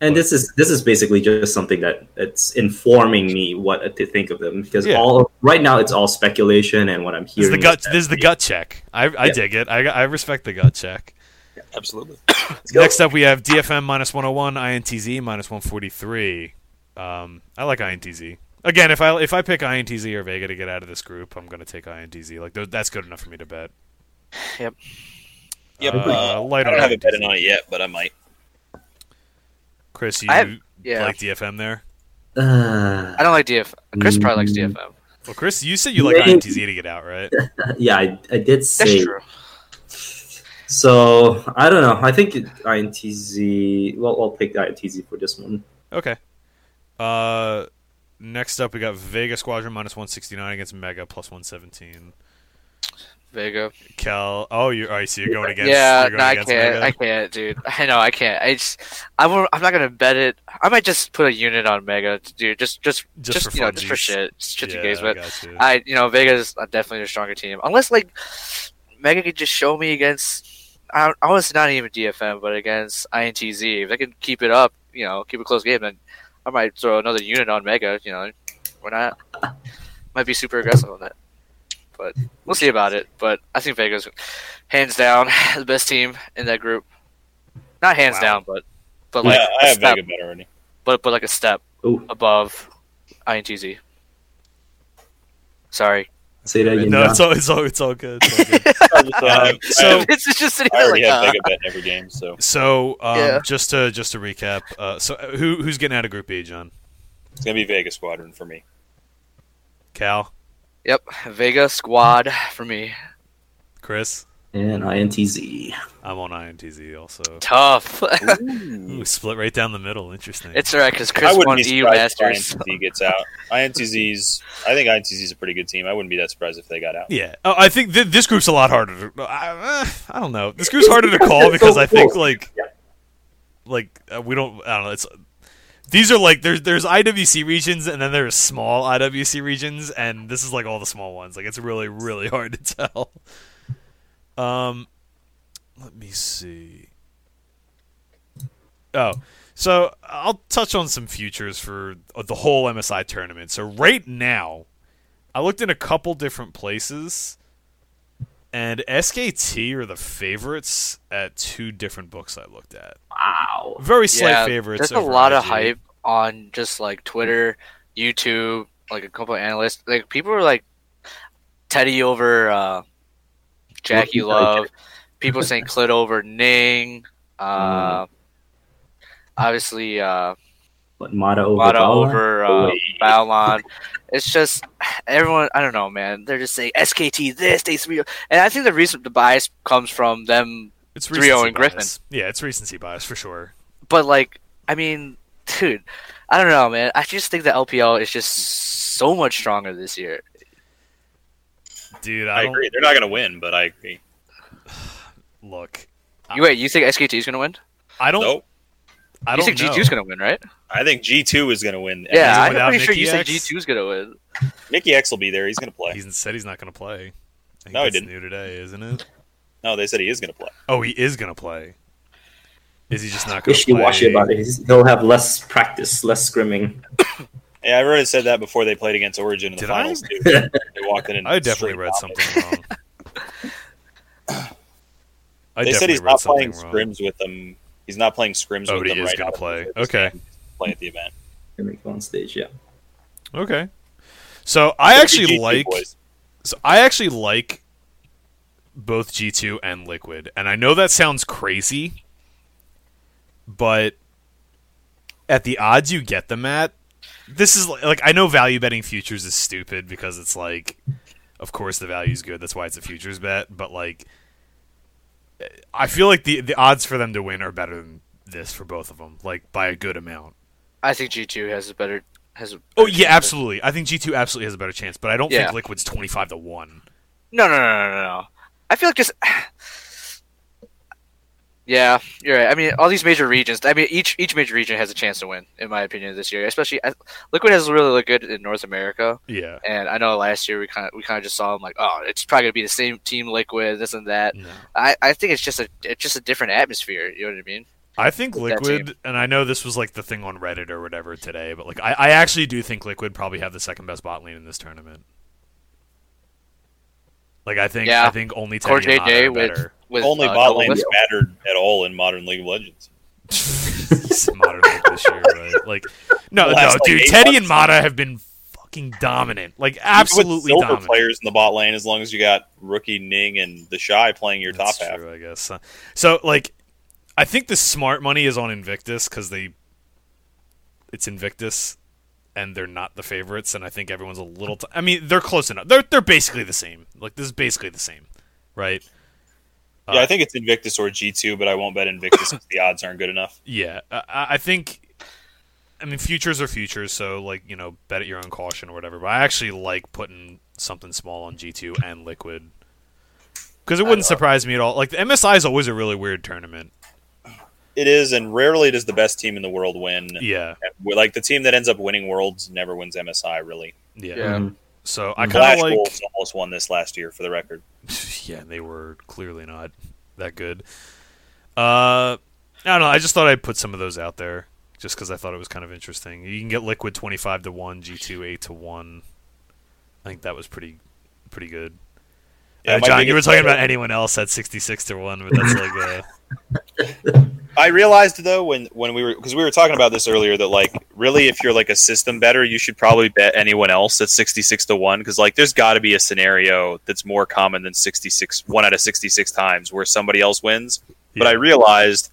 And this is this is basically just something that it's informing me what to think of them because Yeah. all right now it's all speculation and what I'm This is hearing. the gut. is This is the gut check. I, I Yeah. dig it. I, I respect the gut check. Absolutely. Next up, we have DFM minus 101, INTZ minus 143. Um, I like INTZ. Again, if I if I pick INTZ or Vega to get out of this group, I'm going to take INTZ. Like that's good enough for me to bet. Yep. Yep. Uh, uh, light I don't have a bet on it yet, but I might. Chris, you have- Yeah, like DFM there? Uh, I don't like DFM. Chris probably likes Mm. DFM. Well, Chris, you said you like Maybe- INTZ to get out, right? yeah, I, I did That's true. so. I don't know. I think INTZ. Well, I'll pick INTZ for this one. Okay. Uh, next up, we got Vega Squadron minus 169 against Mega plus 117. Vega. Cal, oh, you're, oh, so you're going against. yeah, going no, I against can't. Mega? I can't, dude. I know I can't. I just, I won't, I'm not gonna bet it. I might just put a unit on Mega, dude. Just, just, Just just, for you know, just for shit, just yeah, and gigs. I But you. I, you know, Vega's definitely a stronger team. Unless like Mega could just show me against. I, I to not even DFM, but against INTZ. If they can keep it up, you know, keep a close game, then I might throw another unit on Mega. You know, why not? Might be super aggressive on that, but we'll see about it. But I think Vega's hands down the best team in that group. Not hands Wow. down, but but like yeah, I a have step, Vega bet already. but but like a step Ooh. above INTZ. Sorry, Say that again. no, it's all, it's all, it's all good. It's all good. I'm just saying, so- I, have- it's just sitting I already like, have uh, Vega bet in every game, so So, um, Yeah. just to just to recap, uh, so uh, who who's getting out of Group B, John? it's gonna be Vega Squadron for me. Cal, Yep, Vega squad for me. Chris. and INTZ. I'm on INTZ also. Tough. Ooh, split right down the middle. Interesting. it's alright because Chris wouldn't won be EU surprised if Masters. INTZ gets out. INTZ's, I think INTZ's a pretty good team. I wouldn't be that surprised if they got out. yeah. Oh, I think th- this group's a lot harder. To, I, uh, I don't know. This group's harder to call because I think like Yeah. like uh, we don't. I don't know. It's these are like there's there's IWC regions and then there's small IWC regions and this is like all the small ones. Like it's really really hard to tell. Um, let me see. Oh, so I'll touch on some futures for the whole MSI tournament. So right now, I looked in a couple different places, and SKT are the favorites at two different books I looked at. Wow. Very slight yeah, favorites. There's a over lot of hype on just like Twitter, YouTube, like a couple of analysts. Like people are like Teddy over uh, Jackie Looking like Love. People saying Clid over Ning. Uh, Obviously, uh, But Mata over. Wada Bala? over uh, Wait. Baolan. It's just everyone. I don't know, man. They're just saying SKT this, they three, oh. and I think the reason the bias comes from them. It's 3-0 recency and Griffin. Yeah, it's recency bias for sure. But like, I mean, dude, I don't know, man. I just think the LPL is just so much stronger this year. Dude, I, I agree. They're not gonna win, but I agree. look. You wait, you think SKT is gonna win? I don't. Nope. I you don't think know. G2 is gonna win, right? I think G two is gonna win. Yeah, I'm without pretty sure Mickey you think X? G2 is gonna win. Mikyx will be there. He's gonna play. He said he's not going to play. I No, he didn't. New today, isn't it? No, they said he is gonna play. Oh, he is going to play. Is he just not going to Wishy play? washy about it. He's- He'll have less practice, less scrimming. Yeah, I already said that before they played against Origen in the Did I? finals too. They walked in and I definitely read dominated. something wrong. I They said he's not playing wrong. scrims with them He's not playing scrims Oh, with but he is right gonna play. Okay. Play at the event. Gonna make on stage, yeah. Okay. So I actually GT like boys. so I actually like both G2 and Liquid. And I know that sounds crazy, but at the odds you get them at, this is like, like I know value betting futures is stupid because it's like of course the value's good, that's why it's a futures bet, but like I feel like the the odds for them to win are better than this for both of them, like by a good amount. I think G two has a better has. A Oh yeah, chance. absolutely. I think G two absolutely has a better chance, but I don't Yeah. think Liquid's twenty five to one. No, no, no, no, no, no. I feel like just. Yeah, you're right. I mean, all these major regions. I mean, each each major region has a chance to win, in my opinion, this year. Especially I, Liquid has really looked good in North America, Yeah. and I know last year we kind of we kind of just saw them like, oh, it's probably gonna be the same team Liquid, this and that. No. I, I think it's just a it's just a different atmosphere. You know what I mean? I think Liquid, and I know this was like the thing on Reddit or whatever today, but like I, I actually do think Liquid probably have the second best bot lane in this tournament. Like I think Yeah. I think only Core Teddy and Nana JJ are better. with Only uh, bot Double lanes Wisp. mattered at all in modern League of Legends. Modern League this year, right? Like no, The no, last, like, dude, eight Teddy and. Mata have been fucking dominant, like absolutely with silver dominant. players in the bot lane, as long as you got rookie Ning and the Shy playing your That's top half. I guess. So, like, I think the smart money is on Invictus because they, it's Invictus, and they're not the favorites, and I think everyone's a little. T- I mean, they're close enough. They're they're basically the same. Like, this is basically the same, right? Yeah, Uh, I think it's Invictus or G two, but I won't bet Invictus because the odds aren't good enough. Yeah, I, I I think. I mean, futures are futures, so like you know, bet at your own caution or whatever. But I actually like putting something small on G two and Liquid because it wouldn't surprise me at all. Like the MSI is always a really weird tournament. It is, and rarely does the best team in the world win. Yeah, Like the team that ends up winning worlds never wins MSI. Really, yeah. Yeah. Mhm. So I kind of like. Wolves almost won this last year, for the record. yeah, they were clearly not that good. Uh, I don't know. I just thought I'd put some of those out there, just because I thought it was kind of interesting. You can get Liquid twenty five to one, G two eight to one. I think that was pretty, pretty good. Yeah, John, you were talking bet- about anyone else at sixty six to one, but that's like uh, I realized though when when we were because we were talking about this earlier that like really if you're like a system better you should probably bet anyone else at 66 to 1 because like there's got to be a scenario that's more common than 66 1 out of 66 times where somebody else wins but I realized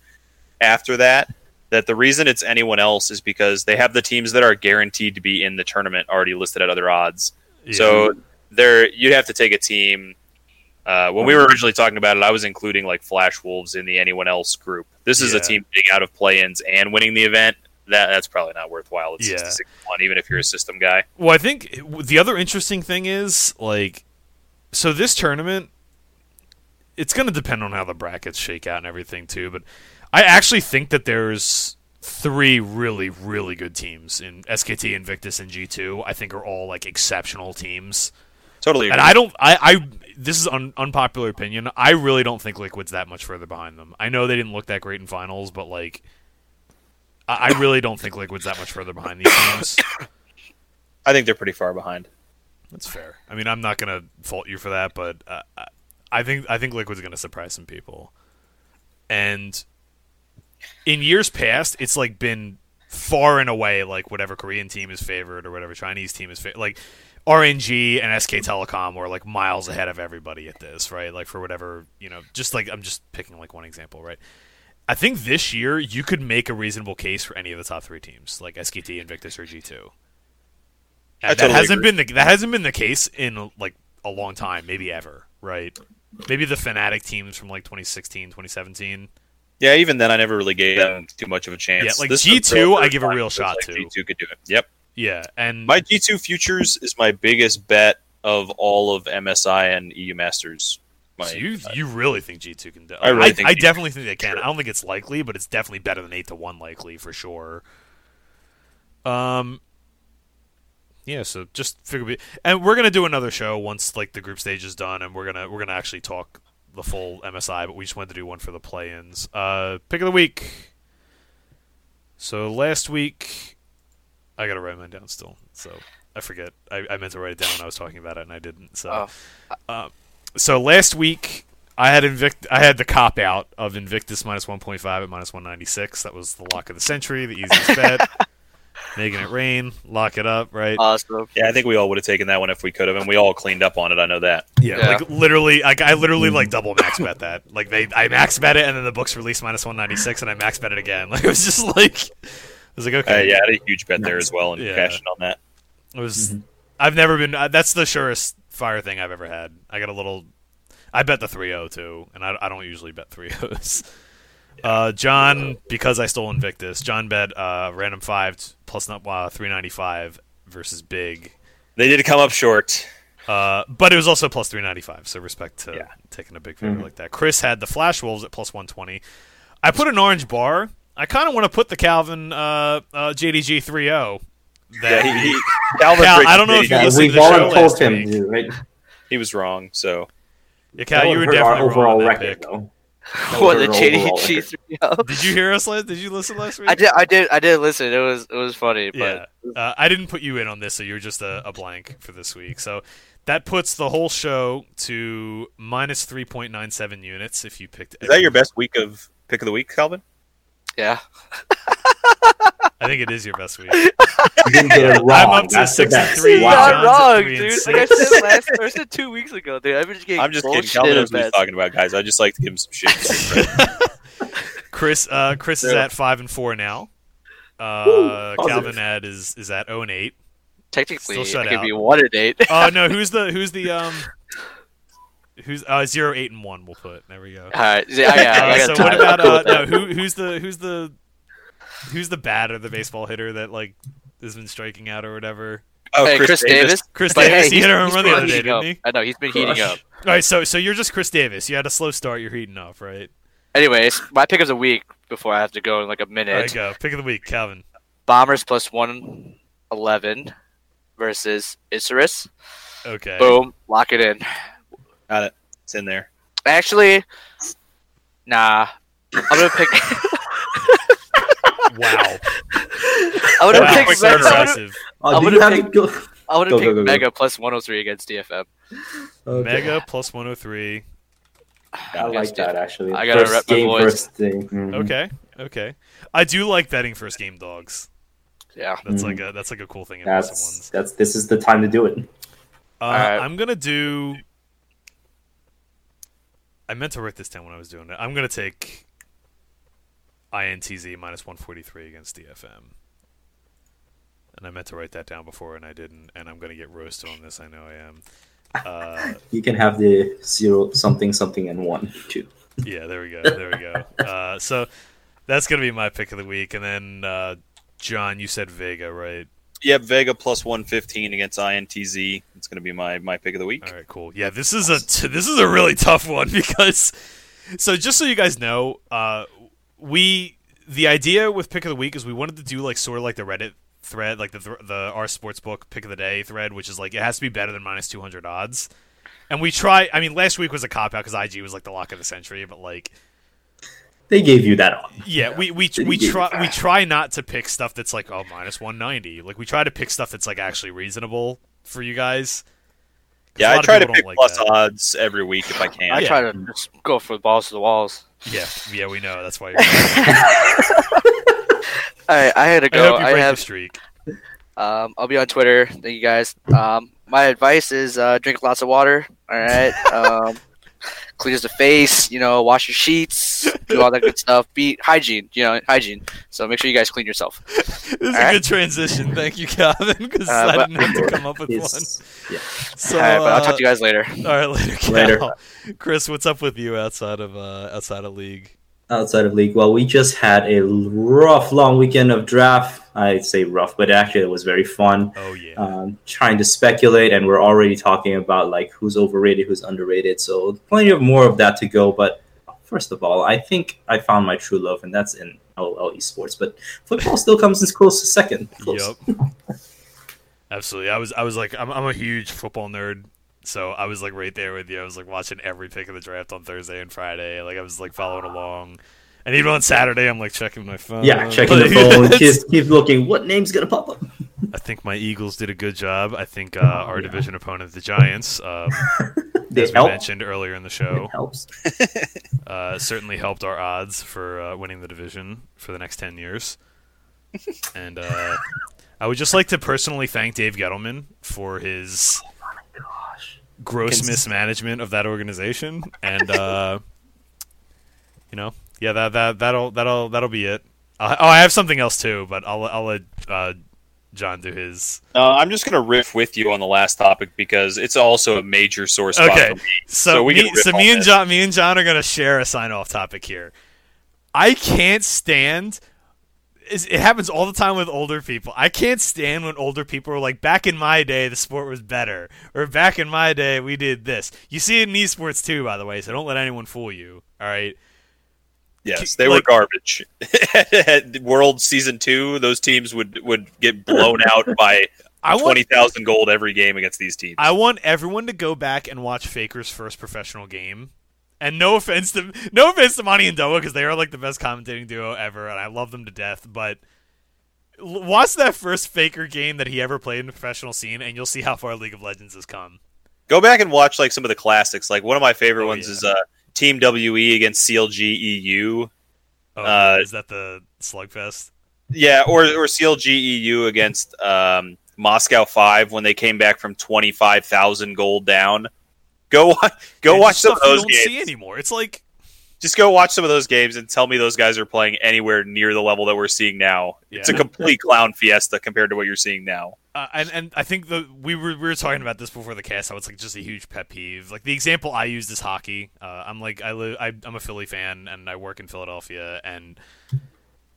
after that that the reason it's anyone else is because they have the teams that are guaranteed to be in the tournament already listed at other odds Yeah. so there, you'd have to take a team. Uh, when we were originally talking about it, I was including like Flash Wolves in the anyone else group. This is Yeah. a team getting out of play-ins and winning the event. That that's probably not worthwhile. It's Yeah. 66 one, even if you're a system guy. Well, I think the other interesting thing is like, so this tournament, it's going to depend on how the brackets shake out and everything too. But I actually think that there's three really, really good teams in SKT, Invictus, and G two. I think are all like exceptional teams. Totally. And. I don't. I. I this is un, unpopular opinion. I really don't think Liquid's that much further behind them. I know they didn't look that great in finals, but like, I, I really don't think Liquid's that much further behind these teams. I think they're pretty far behind. That's fair. I mean, I'm not gonna fault you for that, but uh, I- I think I think Liquid's gonna surprise some people. And in years past, it's like been far and away like whatever Korean team is favored or whatever Chinese team is favored. Like RNG and SK Telecom were like miles ahead of everybody at this, right? Like for whatever you know, just like I'm just picking like one example, right? I think this year you could make a reasonable case for any of the top three teams, like SKT, Invictus, or G two. That hasn't agree. been the that hasn't been the case in like a long time, maybe ever, right? Maybe the Fnatic teams from like 2016, 2017. Yeah, even then, I never really gave them too much of a chance. Yeah, like the G2, I give a real shot like to. G2 could do it. Yep. Yeah, and My G2 futures is my biggest bet of all of MSI and EU Masters. My, so you you really think G two can do? I really I, think I G2 definitely think they can. I don't think it's likely, but it's definitely better than eight to one likely for sure. Um. Yeah, so just figure, and we're gonna do another show once like the group stage is done, and we're gonna we're gonna actually talk the full MSI, but we just wanted to do one for the play-ins. Uh, pick of the week. So last week, I gotta write mine down still. So I forget. I, I meant to write it down when I was talking about it, and I didn't. So Oh. uh, so last week I had Invict. I had the cop out of Invictus minus one point five at minus one ninety six. That was the lock of the century, the easiest bet. Making it rain, lock it up, right? Awesome. Yeah, I think we all would have taken that one if we could have, and we all cleaned up on it. I know that. yeah, yeah. like literally, like I literally like double max bet that. Like they, I max bet it, and then the books released minus one ninety six, and I max bet it again. Like it was just like, I was like, Uh, okay, yeah, I had a huge bet there as well, and Yeah. cashed in on that. It was. I've never been. Uh, that's the surest fire thing I've ever had. I got a little. I bet the 3-0 too, and I, I don't usually bet 3-0s. Uh, John, because I stole Invictus, John bet uh, random five plus not uh, 395 versus Big. They did come up short. Uh, but it was also plus 395, so respect to Yeah. taking a big favor like that. Chris had the Flash Wolves at plus 120. I put an orange bar. I kind of want to put the Kalvin uh, uh, JDG 3-0. Yeah, he, he, Kalvin Cal, I don't know if you Yeah, listened we've to the all show told last him, week. dude, right? he was wrong. So Yeah, Cal, That you were definitely wrong overall on that record, pick. though. What the JDG three oh? Did you hear us? last- Did you listen last week? I did. I did. I did listen. It was. It was funny. Yeah, But uh, I didn't put you in on this, so you're just a, a blank for this week. So that puts the whole show to minus three point nine seven units. If you picked, is that your best week of pick of the week, Kalvin? Yeah. I think it is your best week. You didn't get it wrong. I'm up to That's the best. 63. You're Wow. not wrong, dude. Like I said last. I said two weeks ago, dude. I've been just getting. I'm just kidding. bullshit Kalvin knows what he's talking about, guys. I just like to give him some shit. Chris, uh, Chris is at five and four now. Uh, Ooh. Kalvin Ed is is at zero and eight. Technically, Still shut I could out. be one and eight. Oh no, who's the who's the um who's uh zero eight and one? We'll put there we go. All right. Yeah. yeah Uh, I got so time. what about uh, with no? Who who's the who's the who's the batter, the baseball hitter that like has been striking out or whatever? Oh, Hey, Chris, Davis. Chris But Davis. hey, he hit a home he's run the other day, didn't he? I know he's been heating up. All right, so so you're just Chris Davis. You had a slow start. You're heating up, right? Anyways, my pick of the week before I have to go in like a All right, minute. go. Pick of the week, Kalvin. Bombers plus one eleven versus Isurus. Okay. Boom, lock it in. Got it. It's in there. Actually, nah. I'm gonna pick. Wow. I'm gonna wow. pick. Mega, I'm gonna. I'm gonna have pick- to go? I'm gonna Go, pick go. Mega plus 103 against DFM. Okay. Mega plus 103. I like Against that actually. I gotta first rep my game, boys. first thing. Mhm. Okay. Okay. I do like betting first game dogs. Yeah. That's Mhm. like a that's like a cool thing in That's ones. that's this is the time to do it. Uh, Alright. I'm gonna do. I meant to write this down when I was doing it. I'm gonna take INTZ minus 143 against DFM. And I meant to write that down before, and I didn't. And I'm gonna get roasted on this. I know I am. Uh, You can have the zero something something and one too. yeah, there we go. There we go. Uh, so that's gonna be my pick of the week. And then uh, John, you said Vega, right? Yep, Vega plus 115 against INTZ. It's going to be my, my pick of the week. All right, cool. Yeah, this is a t- this is a really tough one because so just so you guys know, uh, we the idea with pick of the week is we wanted to do like sort of like the Reddit thread, like the th- the our sportsbook pick of the day thread, which is like it has to be better than minus two hundred odds. And we try. I mean, last week was a cop out because IG was like the lock of the century, but like They gave you that on. yeah, we we They we try we try not to pick stuff that's like oh minus one ninety. Like we try to pick stuff that's like actually reasonable for you guys. Yeah, I try to pick like plus that. odds every week if I can. I Yeah. try to just go for the balls to the walls. Yeah, yeah, we know. That's why you're. All right, I had to I go. hope you I break have. the streak. Um, I'll be on Twitter. Thank you guys. Um, my advice is uh, drink lots of water. All right. Um, clears the face. You know, wash your sheets. Do all that good stuff. Be hygiene. You know, hygiene. So make sure you guys clean yourself. This is a Alright. good transition. Thank you, Kalvin, because Uh, I didn't have to come up with one. It's- yeah. So, all right, but I'll uh, talk to you guys later. all right, later, Cal. Later. Chris, what's up with you outside of uh, outside of league? Outside of league. Well, we just had a rough, long weekend of draft. I'd say rough, but actually it was very fun. Oh yeah, Um, trying to speculate, and we're already talking about like who's overrated, who's underrated. So plenty of more of that to go. But first of all, I think I found my true love, and that's in LOL esports. But football still comes in close to second. Close. yep, absolutely. I was I was like I'm I'm a huge football nerd. So I was like right there with you. I was like watching every pick of the draft on Thursday and Friday. Like I was like following along, and even on Saturday, I'm like checking my phone. Yeah, checking the phone, it's- keep, keep looking. What name's gonna pop up? I think my Eagles did a good job. I think uh, our division opponent, the Giants, um, They as we help. mentioned earlier in the It show. helps. Uh, certainly helped our odds for uh, winning the division for the next 10 years. and uh, I would just like to personally thank Dave Gettleman for his Gosh. Gross Cons- mismanagement of that organization. And, uh, you know, yeah, that, that, that'll, that'll, that'll be it. Oh, I have something else too, but I'll, I'll let uh, John do his. Uh, I'm just going to riff with you on the last topic because it's also a major source. Okay. me. So, So we me, so me and. John, me and John are gonna share a sign off topic here. I can't stand. Is- It happens all the time with older people. I can't stand when older people are like, "Back in my day, the sport was better," or "Back in my day, we did this." You see it in esports too, by the way. So don't let anyone fool you. All right. Yes, they like- were garbage. At World Season Two, those teams would would get blown out by I twenty thousand gold every game against these teams. I want everyone to go back and watch Faker's first professional game. And no offense to no offense to Monte and Doa because they are like the best commentating duo ever, and I love them to death. But watch that first Faker game that he ever played in the professional scene, and you'll see how far League of Legends has come. Go back and watch like some of the classics. Like one of my favorite Oh, ones yeah. is uh, Team WE against CLG EU. Oh, Uh, is that the slugfest? Yeah, or or CLG EU against um, Moscow Five when they came back from twenty five thousand gold down. Go go Yeah, watch some of stuff you those don't games. see anymore. It's like Just go watch some of those games and tell me those guys are playing anywhere near the level that we're seeing now. It's a complete clown fiesta compared to what you're seeing now. Uh, and and I think the we were we were talking about this before the cast. How it's like just a huge pet peeve. Like the example I used is hockey. Uh, I'm like I live I, I'm a Philly fan and I work in Philadelphia and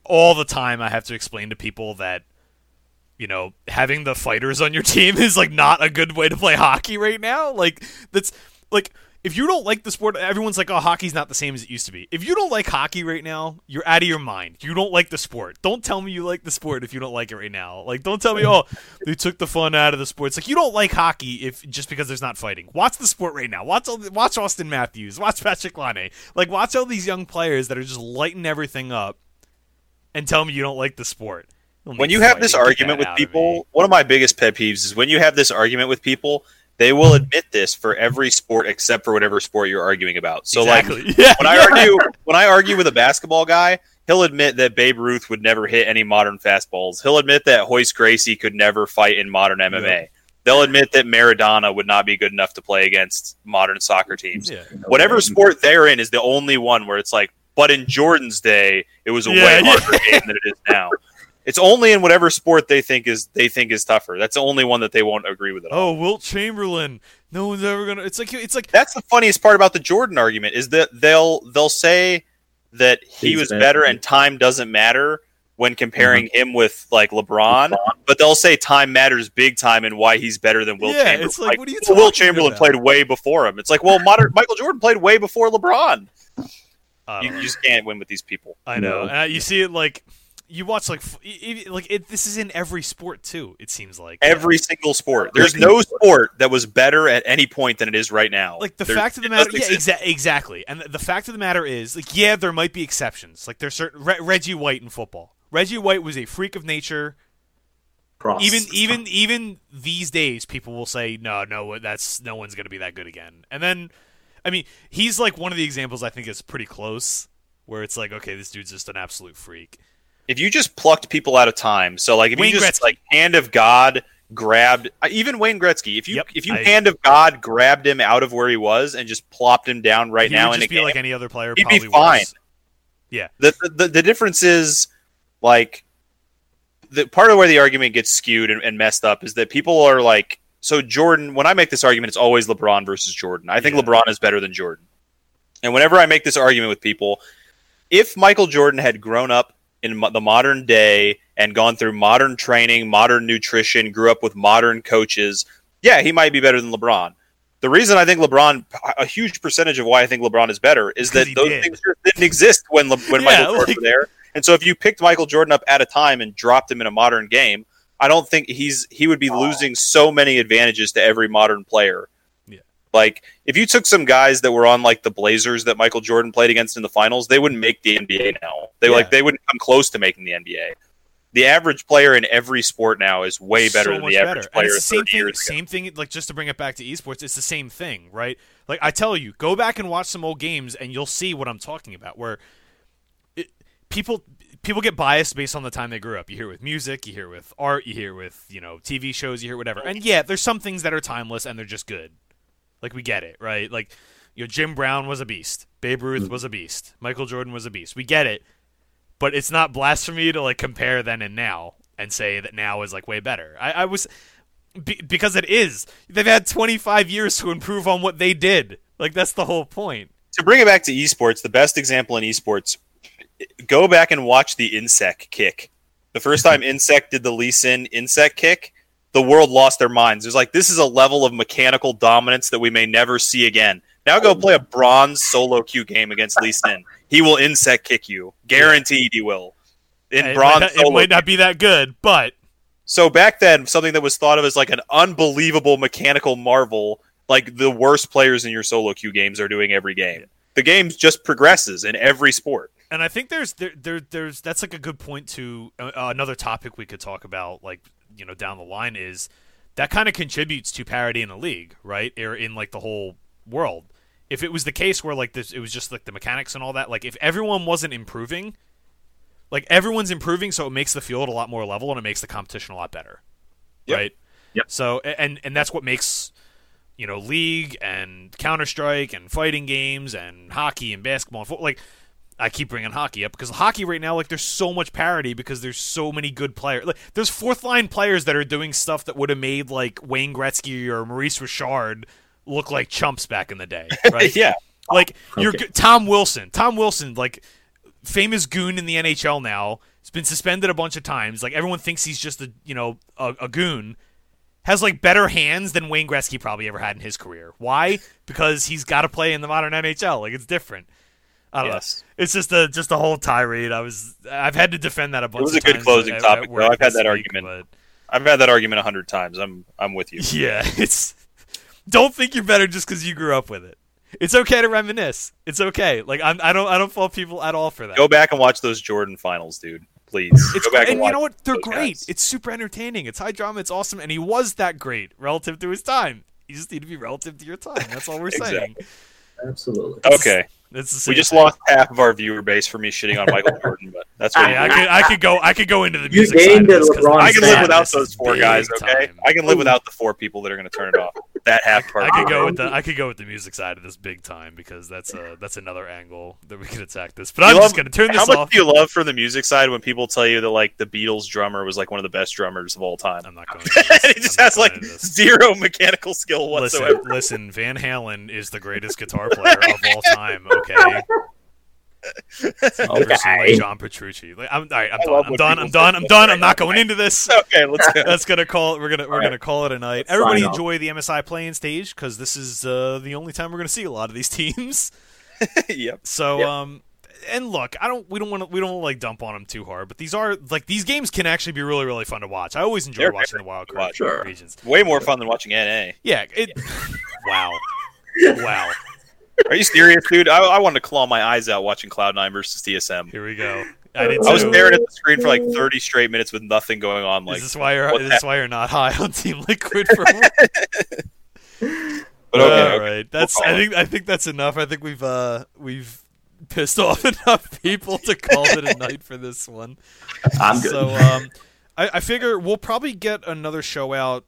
all the time I have to explain to people that you know having the fighters on your team is like not a good way to play hockey right now. Like that's like if you don't like the sport, everyone's like, "Oh, hockey's not the same as it used to be." If you don't like hockey right now, you're out of your mind. You don't like the sport. Don't tell me you like the sport if you don't like it right now. Like, don't tell me, "Oh, they took the fun out of the sport." It's like you don't like hockey if just because there's not fighting. Watch the sport right now. Watch all, watch Auston Matthews. Watch Patrik Laine. Like, watch all these young players that are just lighting everything up, and tell me you don't like the sport. Don't when you have this argument with out of people, one of my biggest pet peeves is when you have this argument with people, they will admit this for every sport except for whatever sport you're arguing about. So like yeah, when I yeah. argue when I argue with a basketball guy, he'll admit that Babe Ruth would never hit any modern fastballs. He'll admit that Royce Gracie could never fight in modern MMA. Yeah. They'll admit that Maradona would not be good enough to play against modern soccer teams. yeah. Whatever sport they're in is the only one where it's like, but in Jordan's day, it was a Yeah, way yeah. harder game than it is now. It's only in whatever sport they think is they think is tougher. That's the only one that they won't agree with. At all. Oh, Wilt Chamberlain. No one's ever gonna. It's like it's like That's the funniest part about the Jordan argument is that they'll they'll say that he was better. better and time doesn't matter when comparing him with like LeBron, but they'll say time matters big time and why he's better than Wilt Yeah, Chamberlain. it's like, what are you well, Wilt Chamberlain about? played way before him. It's like, well, modern Michael Jordan played way before LeBron. You, you just can't win with these people. I know. No. Uh, you see it like you watch like like it, this is in every sport too. It seems like Every single sport. There's Every no sport. sport that was better at any point than it is right now. like the There's- fact of the matter. Yeah, exa- exactly. And the, the fact of the matter is, like, yeah, there might be exceptions. Like there's certain Re- Reggie White in football. Reggie White was a freak of nature. Cross. Even even even these days, people will say, no, no, that's no one's gonna be that good again. And then, I mean, he's like one of the examples I think is pretty close, where it's like, okay, this dude's just an absolute freak. If you just plucked people out of time, so like if Wayne you just Gretzky. like hand of God grabbed uh, even Wayne Gretzky, if you Yep, if you I- hand of God grabbed him out of where he was and just plopped him down right he now would in just a be game, like any other player. he'd be probably fine. worse. the, the the difference is like the part of where the argument gets skewed and, and messed up is that people are like so Jordan when I make this argument it's always LeBron versus Jordan. I think Yeah. LeBron is better than Jordan. And whenever I make this argument with people, if Michael Jordan had grown up in the modern day and gone through modern training, modern nutrition, grew up with modern coaches, yeah, he might be better than LeBron. The reason I think LeBron, a huge percentage of why I think LeBron is better, is that those did. things didn't exist when Le- when Yeah, Michael Jordan like- was there. And so if you picked Michael Jordan up at a time and dropped him in a modern game, I don't think he's he would be losing so many advantages to every modern player. Like if you took some guys that were on like the Blazers that Michael Jordan played against in the finals, they wouldn't make the NBA now. They Yeah. like they wouldn't come close to making the NBA. The average player in every sport now is way better so than the average better. player And it's the same 30 thing. Same thing. Like just to bring it back to esports, it's the same thing, right? Like I tell you, go back and watch some old games, and you'll see what I'm talking about. Where it, people people get biased based on the time they grew up. You hear it with music, you hear it with art, you hear it with you know TV shows, you hear whatever. And yeah, there's some things that are timeless and they're just good. Like we get it, right? Like you know, Jim Brown was a beast, Babe Ruth mm. was a beast, Michael Jordan was a beast. We get it, but it's not blasphemy to like compare then and now and say that now is like way better. I, I was be, because it is. They've had 25 years to improve on what they did. Like that's the whole point. to bring it back to esports, the best example in esports, go back and watch the Insec kick. The first time Insec did the Lee Sin Insec kick, the world lost their minds. It was like this is a level of mechanical dominance that we may never see again. Now go play a bronze solo queue game against Lee Sin. He will Insec kick you, guaranteed. He will. In it, bronze, might not, it might not be that good, but so back then, something that was thought of as like an unbelievable mechanical marvel, like the worst players in your solo queue games are doing every game. The game just progresses in every sport. and I think there's there, there there's that's like a good point to uh, another topic we could talk about like you know down the line is that kind of contributes to parity in the league, right? Or in like the whole world. If it was the case where like this it was just like the mechanics and all that, like if everyone wasn't improving, like everyone's improving so it makes the field a lot more level and it makes the competition a lot better. Yep. Right? Yep. So and and that's what makes you know league and Counter Strike and fighting games and hockey and basketball and football. Like I keep bringing hockey up because hockey right now, like there's so much parity because there's so many good players. Like there's fourth line players that are doing stuff that would have made like Wayne Gretzky or Maurice Richard look like chumps back in the day, right? yeah. Like you're Tom Wilson. Tom Wilson, like famous goon in the NHL now, He's been suspended a bunch of times. Like everyone thinks he's just a you know a, a goon. Has like better hands than Wayne Gretzky probably ever had in his career. Why? Because he's got to play in the modern NHL. Like it's different. I don't Yes. know. It's just a just a whole tirade. I was I've had to defend that a bunch. was of a good closing at- topic, at though. I've had that week, argument. I've had that argument a hundred times. I'm I'm with you. Yeah, it's don't think you're better just because you grew up with it. It's okay to reminisce. It's okay. Like I'm, I don't I don't fault people at all for that. Go back and watch those Jordan finals, dude. Please. It's Go back and, and, you know what? They're great. guys. It's super entertaining. It's high drama. It's awesome, and he was that great relative to his time. You just need to be relative to your time. That's all we're saying. Absolutely. Okay. It's the We just thing. lost half of our viewer base for me shitting on Michael Jordan, but that's what Hey, I could I could go I could go into the music side gained of this it, 'cause LeBron I can live without those four guys, okay? time. I can live without the four people that are going to turn it off. That half part. I could go with the I could go with the music side of this big time because that's a that's another angle that we could attack this. But You I'm love- just gonna turn this off. How much off. do you love for the music side when people tell you that like the Beatles drummer was like one of the best drummers of all time? I'm not going. This. he just I'm has like zero mechanical skill whatsoever. Listen, listen. Van Halen is the greatest guitar player of all time. Okay. Personally, John Petrucci. Like, I'm, all right, I'm I done. I'm done. I'm done. I'm done. I'm not going into this. Okay, let's go. That's gonna call it. We're gonna we're All gonna call it a night. Let's Everybody sign off. enjoy the MSI play-in stage because this is uh, the only time we're gonna see a lot of these teams. yep. So Yep. um, and look, I don't. We don't want to. We don't wanna, like dump on them too hard. But these are like these games can actually be really really fun to watch. I always enjoy They're watching the wild card watch. Regions. Way more fun than watching NA. Yeah. It. wow. Wow. Are you serious, dude? I, I wanted to claw my eyes out watching Cloud9 versus TSM. Here we go. I did I was staring at the screen for like 30 straight minutes with nothing going on. Like, is this why you're? what Is the this why you're not high on Team Liquid for? But okay, All okay. right. That's. We'll I think. I think that's enough. I think we've. Uh, we've pissed off enough people to call it a night for this one. I'm good. So um, I, I figure we'll probably get another show out.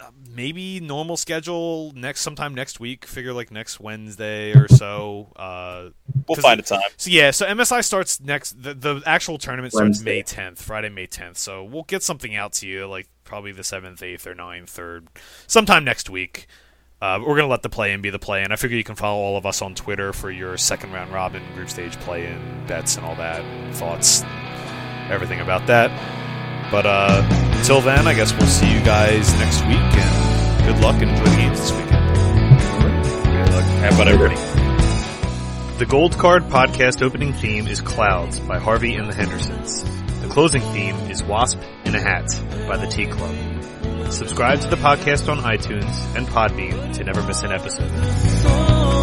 Uh, maybe normal schedule next sometime next week. Figure like next Wednesday or so. Uh, we'll 'cause find a time. so yeah, so MSI starts next. The, the actual tournament starts Wednesday. May 10th, Friday, May 10th. So we'll get something out to you like probably the 7th, 8th, or 9th, or sometime next week. Uh, we're gonna let the play in be the play in. I figure you can follow all of us on Twitter for your second round robin, group stage play in bets and all that, thoughts, everything about that. But uh, until then, I guess we'll see you guys next week, and good luck and enjoy the games this weekend. Good luck. How about everybody? The Gold Card podcast opening theme is Clouds by Harvey and the Hendersons. The closing theme is Wasp in a Hat by the Tea Club. Subscribe to the podcast on iTunes and Podbean to never miss an episode.